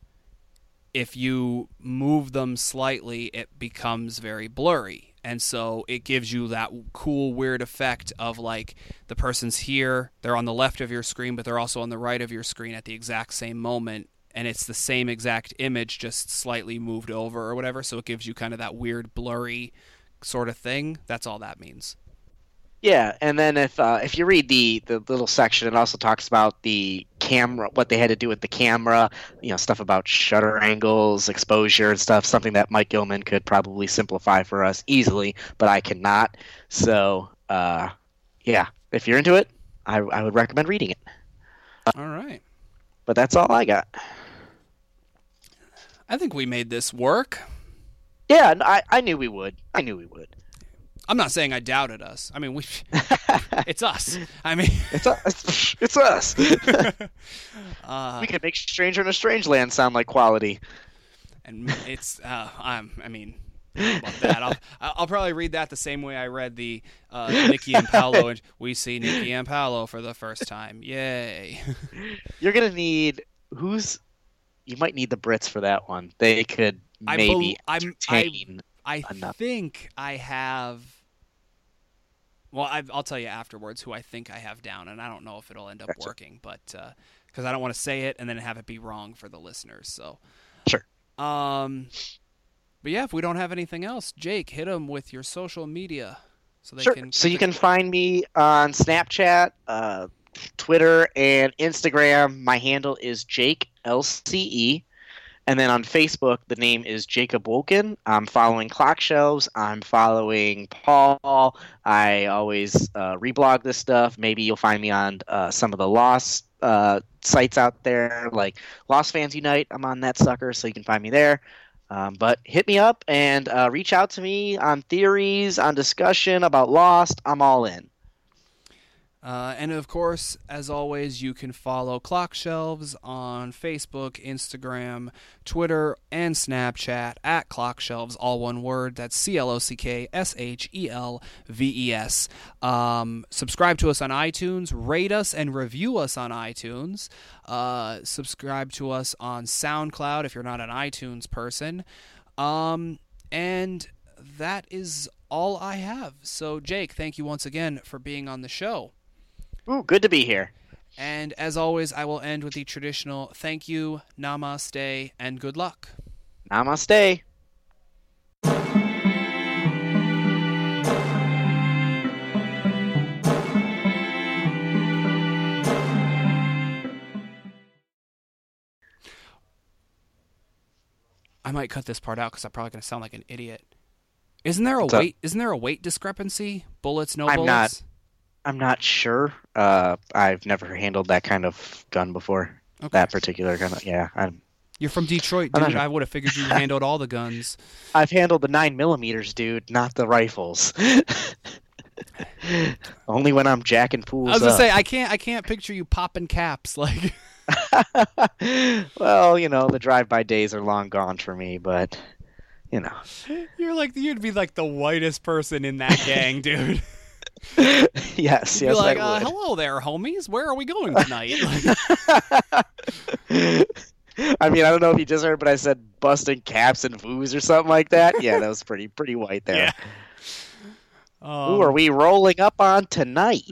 [SPEAKER 1] if you move them slightly it becomes very blurry and so it gives you that cool weird effect of like the person's here they're on the left of your screen but they're also on the right of your screen at the exact same moment. And it's the same exact image just slightly moved over or whatever. So it gives you kind of that weird blurry sort of thing. That's all that means
[SPEAKER 2] Yeah, and then if uh, if you read the the little section, it also talks about the camera, what they had to do with the camera, you know, stuff about shutter angles, exposure, and stuff. Something that Mike Gilman could probably simplify for us easily, but I cannot. So, uh, yeah, if you're into it, I I would recommend reading it.
[SPEAKER 1] all right
[SPEAKER 2] But that's all I got.
[SPEAKER 1] i think we made this work
[SPEAKER 2] Yeah, I I knew we would. I knew we would.
[SPEAKER 1] I'm not saying i doubted us i mean we it's us i mean
[SPEAKER 2] It's us. It's us.
[SPEAKER 1] uh,
[SPEAKER 2] we could make Stranger in a Strange Land sound like quality.
[SPEAKER 1] and it's uh, I'm I mean about that. I'll, I'll probably read that the same way I read the uh, Nikki and Paolo and we see Nikki and Paolo for the first time yay
[SPEAKER 2] You're gonna need who's. You might need the Brits for that one. They could
[SPEAKER 1] I
[SPEAKER 2] maybe
[SPEAKER 1] bel- I'm I
[SPEAKER 2] entertain.
[SPEAKER 1] I
[SPEAKER 2] Enough.
[SPEAKER 1] think I have well I, I'll tell you afterwards who I think I have down and I don't know if it'll end up
[SPEAKER 2] Gotcha.
[SPEAKER 1] working but because I don't want to say it and then have it be wrong for the listeners so
[SPEAKER 2] Sure.
[SPEAKER 1] um but yeah if we don't have anything else Jake hit them with your social media so they
[SPEAKER 2] sure.
[SPEAKER 1] can
[SPEAKER 2] So you can find me on Snapchat, uh, Twitter, and Instagram. My handle is Jake LCE. And then on Facebook, the name is Jacob Woken. I'm following Clock Shelves. I'm following Paul. I always uh, reblog this stuff. Maybe you'll find me on uh, some of the Lost uh, sites out there, like Lost Fans Unite. I'm on that sucker, so you can find me there. Um, but hit me up and uh, reach out to me on theories, on discussion about Lost. I'm all in.
[SPEAKER 1] Uh, and of course, as always, you can follow Clock Shelves on Facebook, Instagram, Twitter, and Snapchat at Clock Shelves, all one word. That's C L O C K S H E L V E S. Um, subscribe to us on iTunes, rate us and review us on iTunes. Uh, subscribe to us on SoundCloud if you're not an iTunes person. Um, and that is all I have. So, Jake, thank you once again for being on the show.
[SPEAKER 2] Ooh, good to be here.
[SPEAKER 1] And as always, I will end with the traditional thank you, namaste, and good luck.
[SPEAKER 2] Namaste.
[SPEAKER 1] I might cut this part out because I'm probably going to sound like an idiot. Isn't there a
[SPEAKER 2] What's up?
[SPEAKER 1] weight? Isn't there a weight discrepancy? Bullets, no
[SPEAKER 2] I'm
[SPEAKER 1] bullets.
[SPEAKER 2] not- I'm not sure. Uh, I've never handled that kind of gun before.
[SPEAKER 1] Okay.
[SPEAKER 2] That particular kind of yeah. I'm,
[SPEAKER 1] You're from Detroit, dude.
[SPEAKER 2] sure.
[SPEAKER 1] I would have figured you handled all the guns.
[SPEAKER 2] I've handled the nine millimeters, dude, not the rifles. Only when I'm jacking fools
[SPEAKER 1] I was gonna
[SPEAKER 2] up.
[SPEAKER 1] say I can't. I can't picture you popping caps like.
[SPEAKER 2] well, you know, the drive-by days are long gone for me, but you know.
[SPEAKER 1] You're like you'd be like the whitest person in that gang, dude.
[SPEAKER 2] yes, yes,
[SPEAKER 1] be like,
[SPEAKER 2] I
[SPEAKER 1] uh, hello there, homies. Where are we going tonight?
[SPEAKER 2] I mean, I don't know if you just heard, but I said busting caps and foos or something like that. Yeah, that was pretty pretty white there.
[SPEAKER 1] Yeah. Um,
[SPEAKER 2] Who are we rolling up on tonight?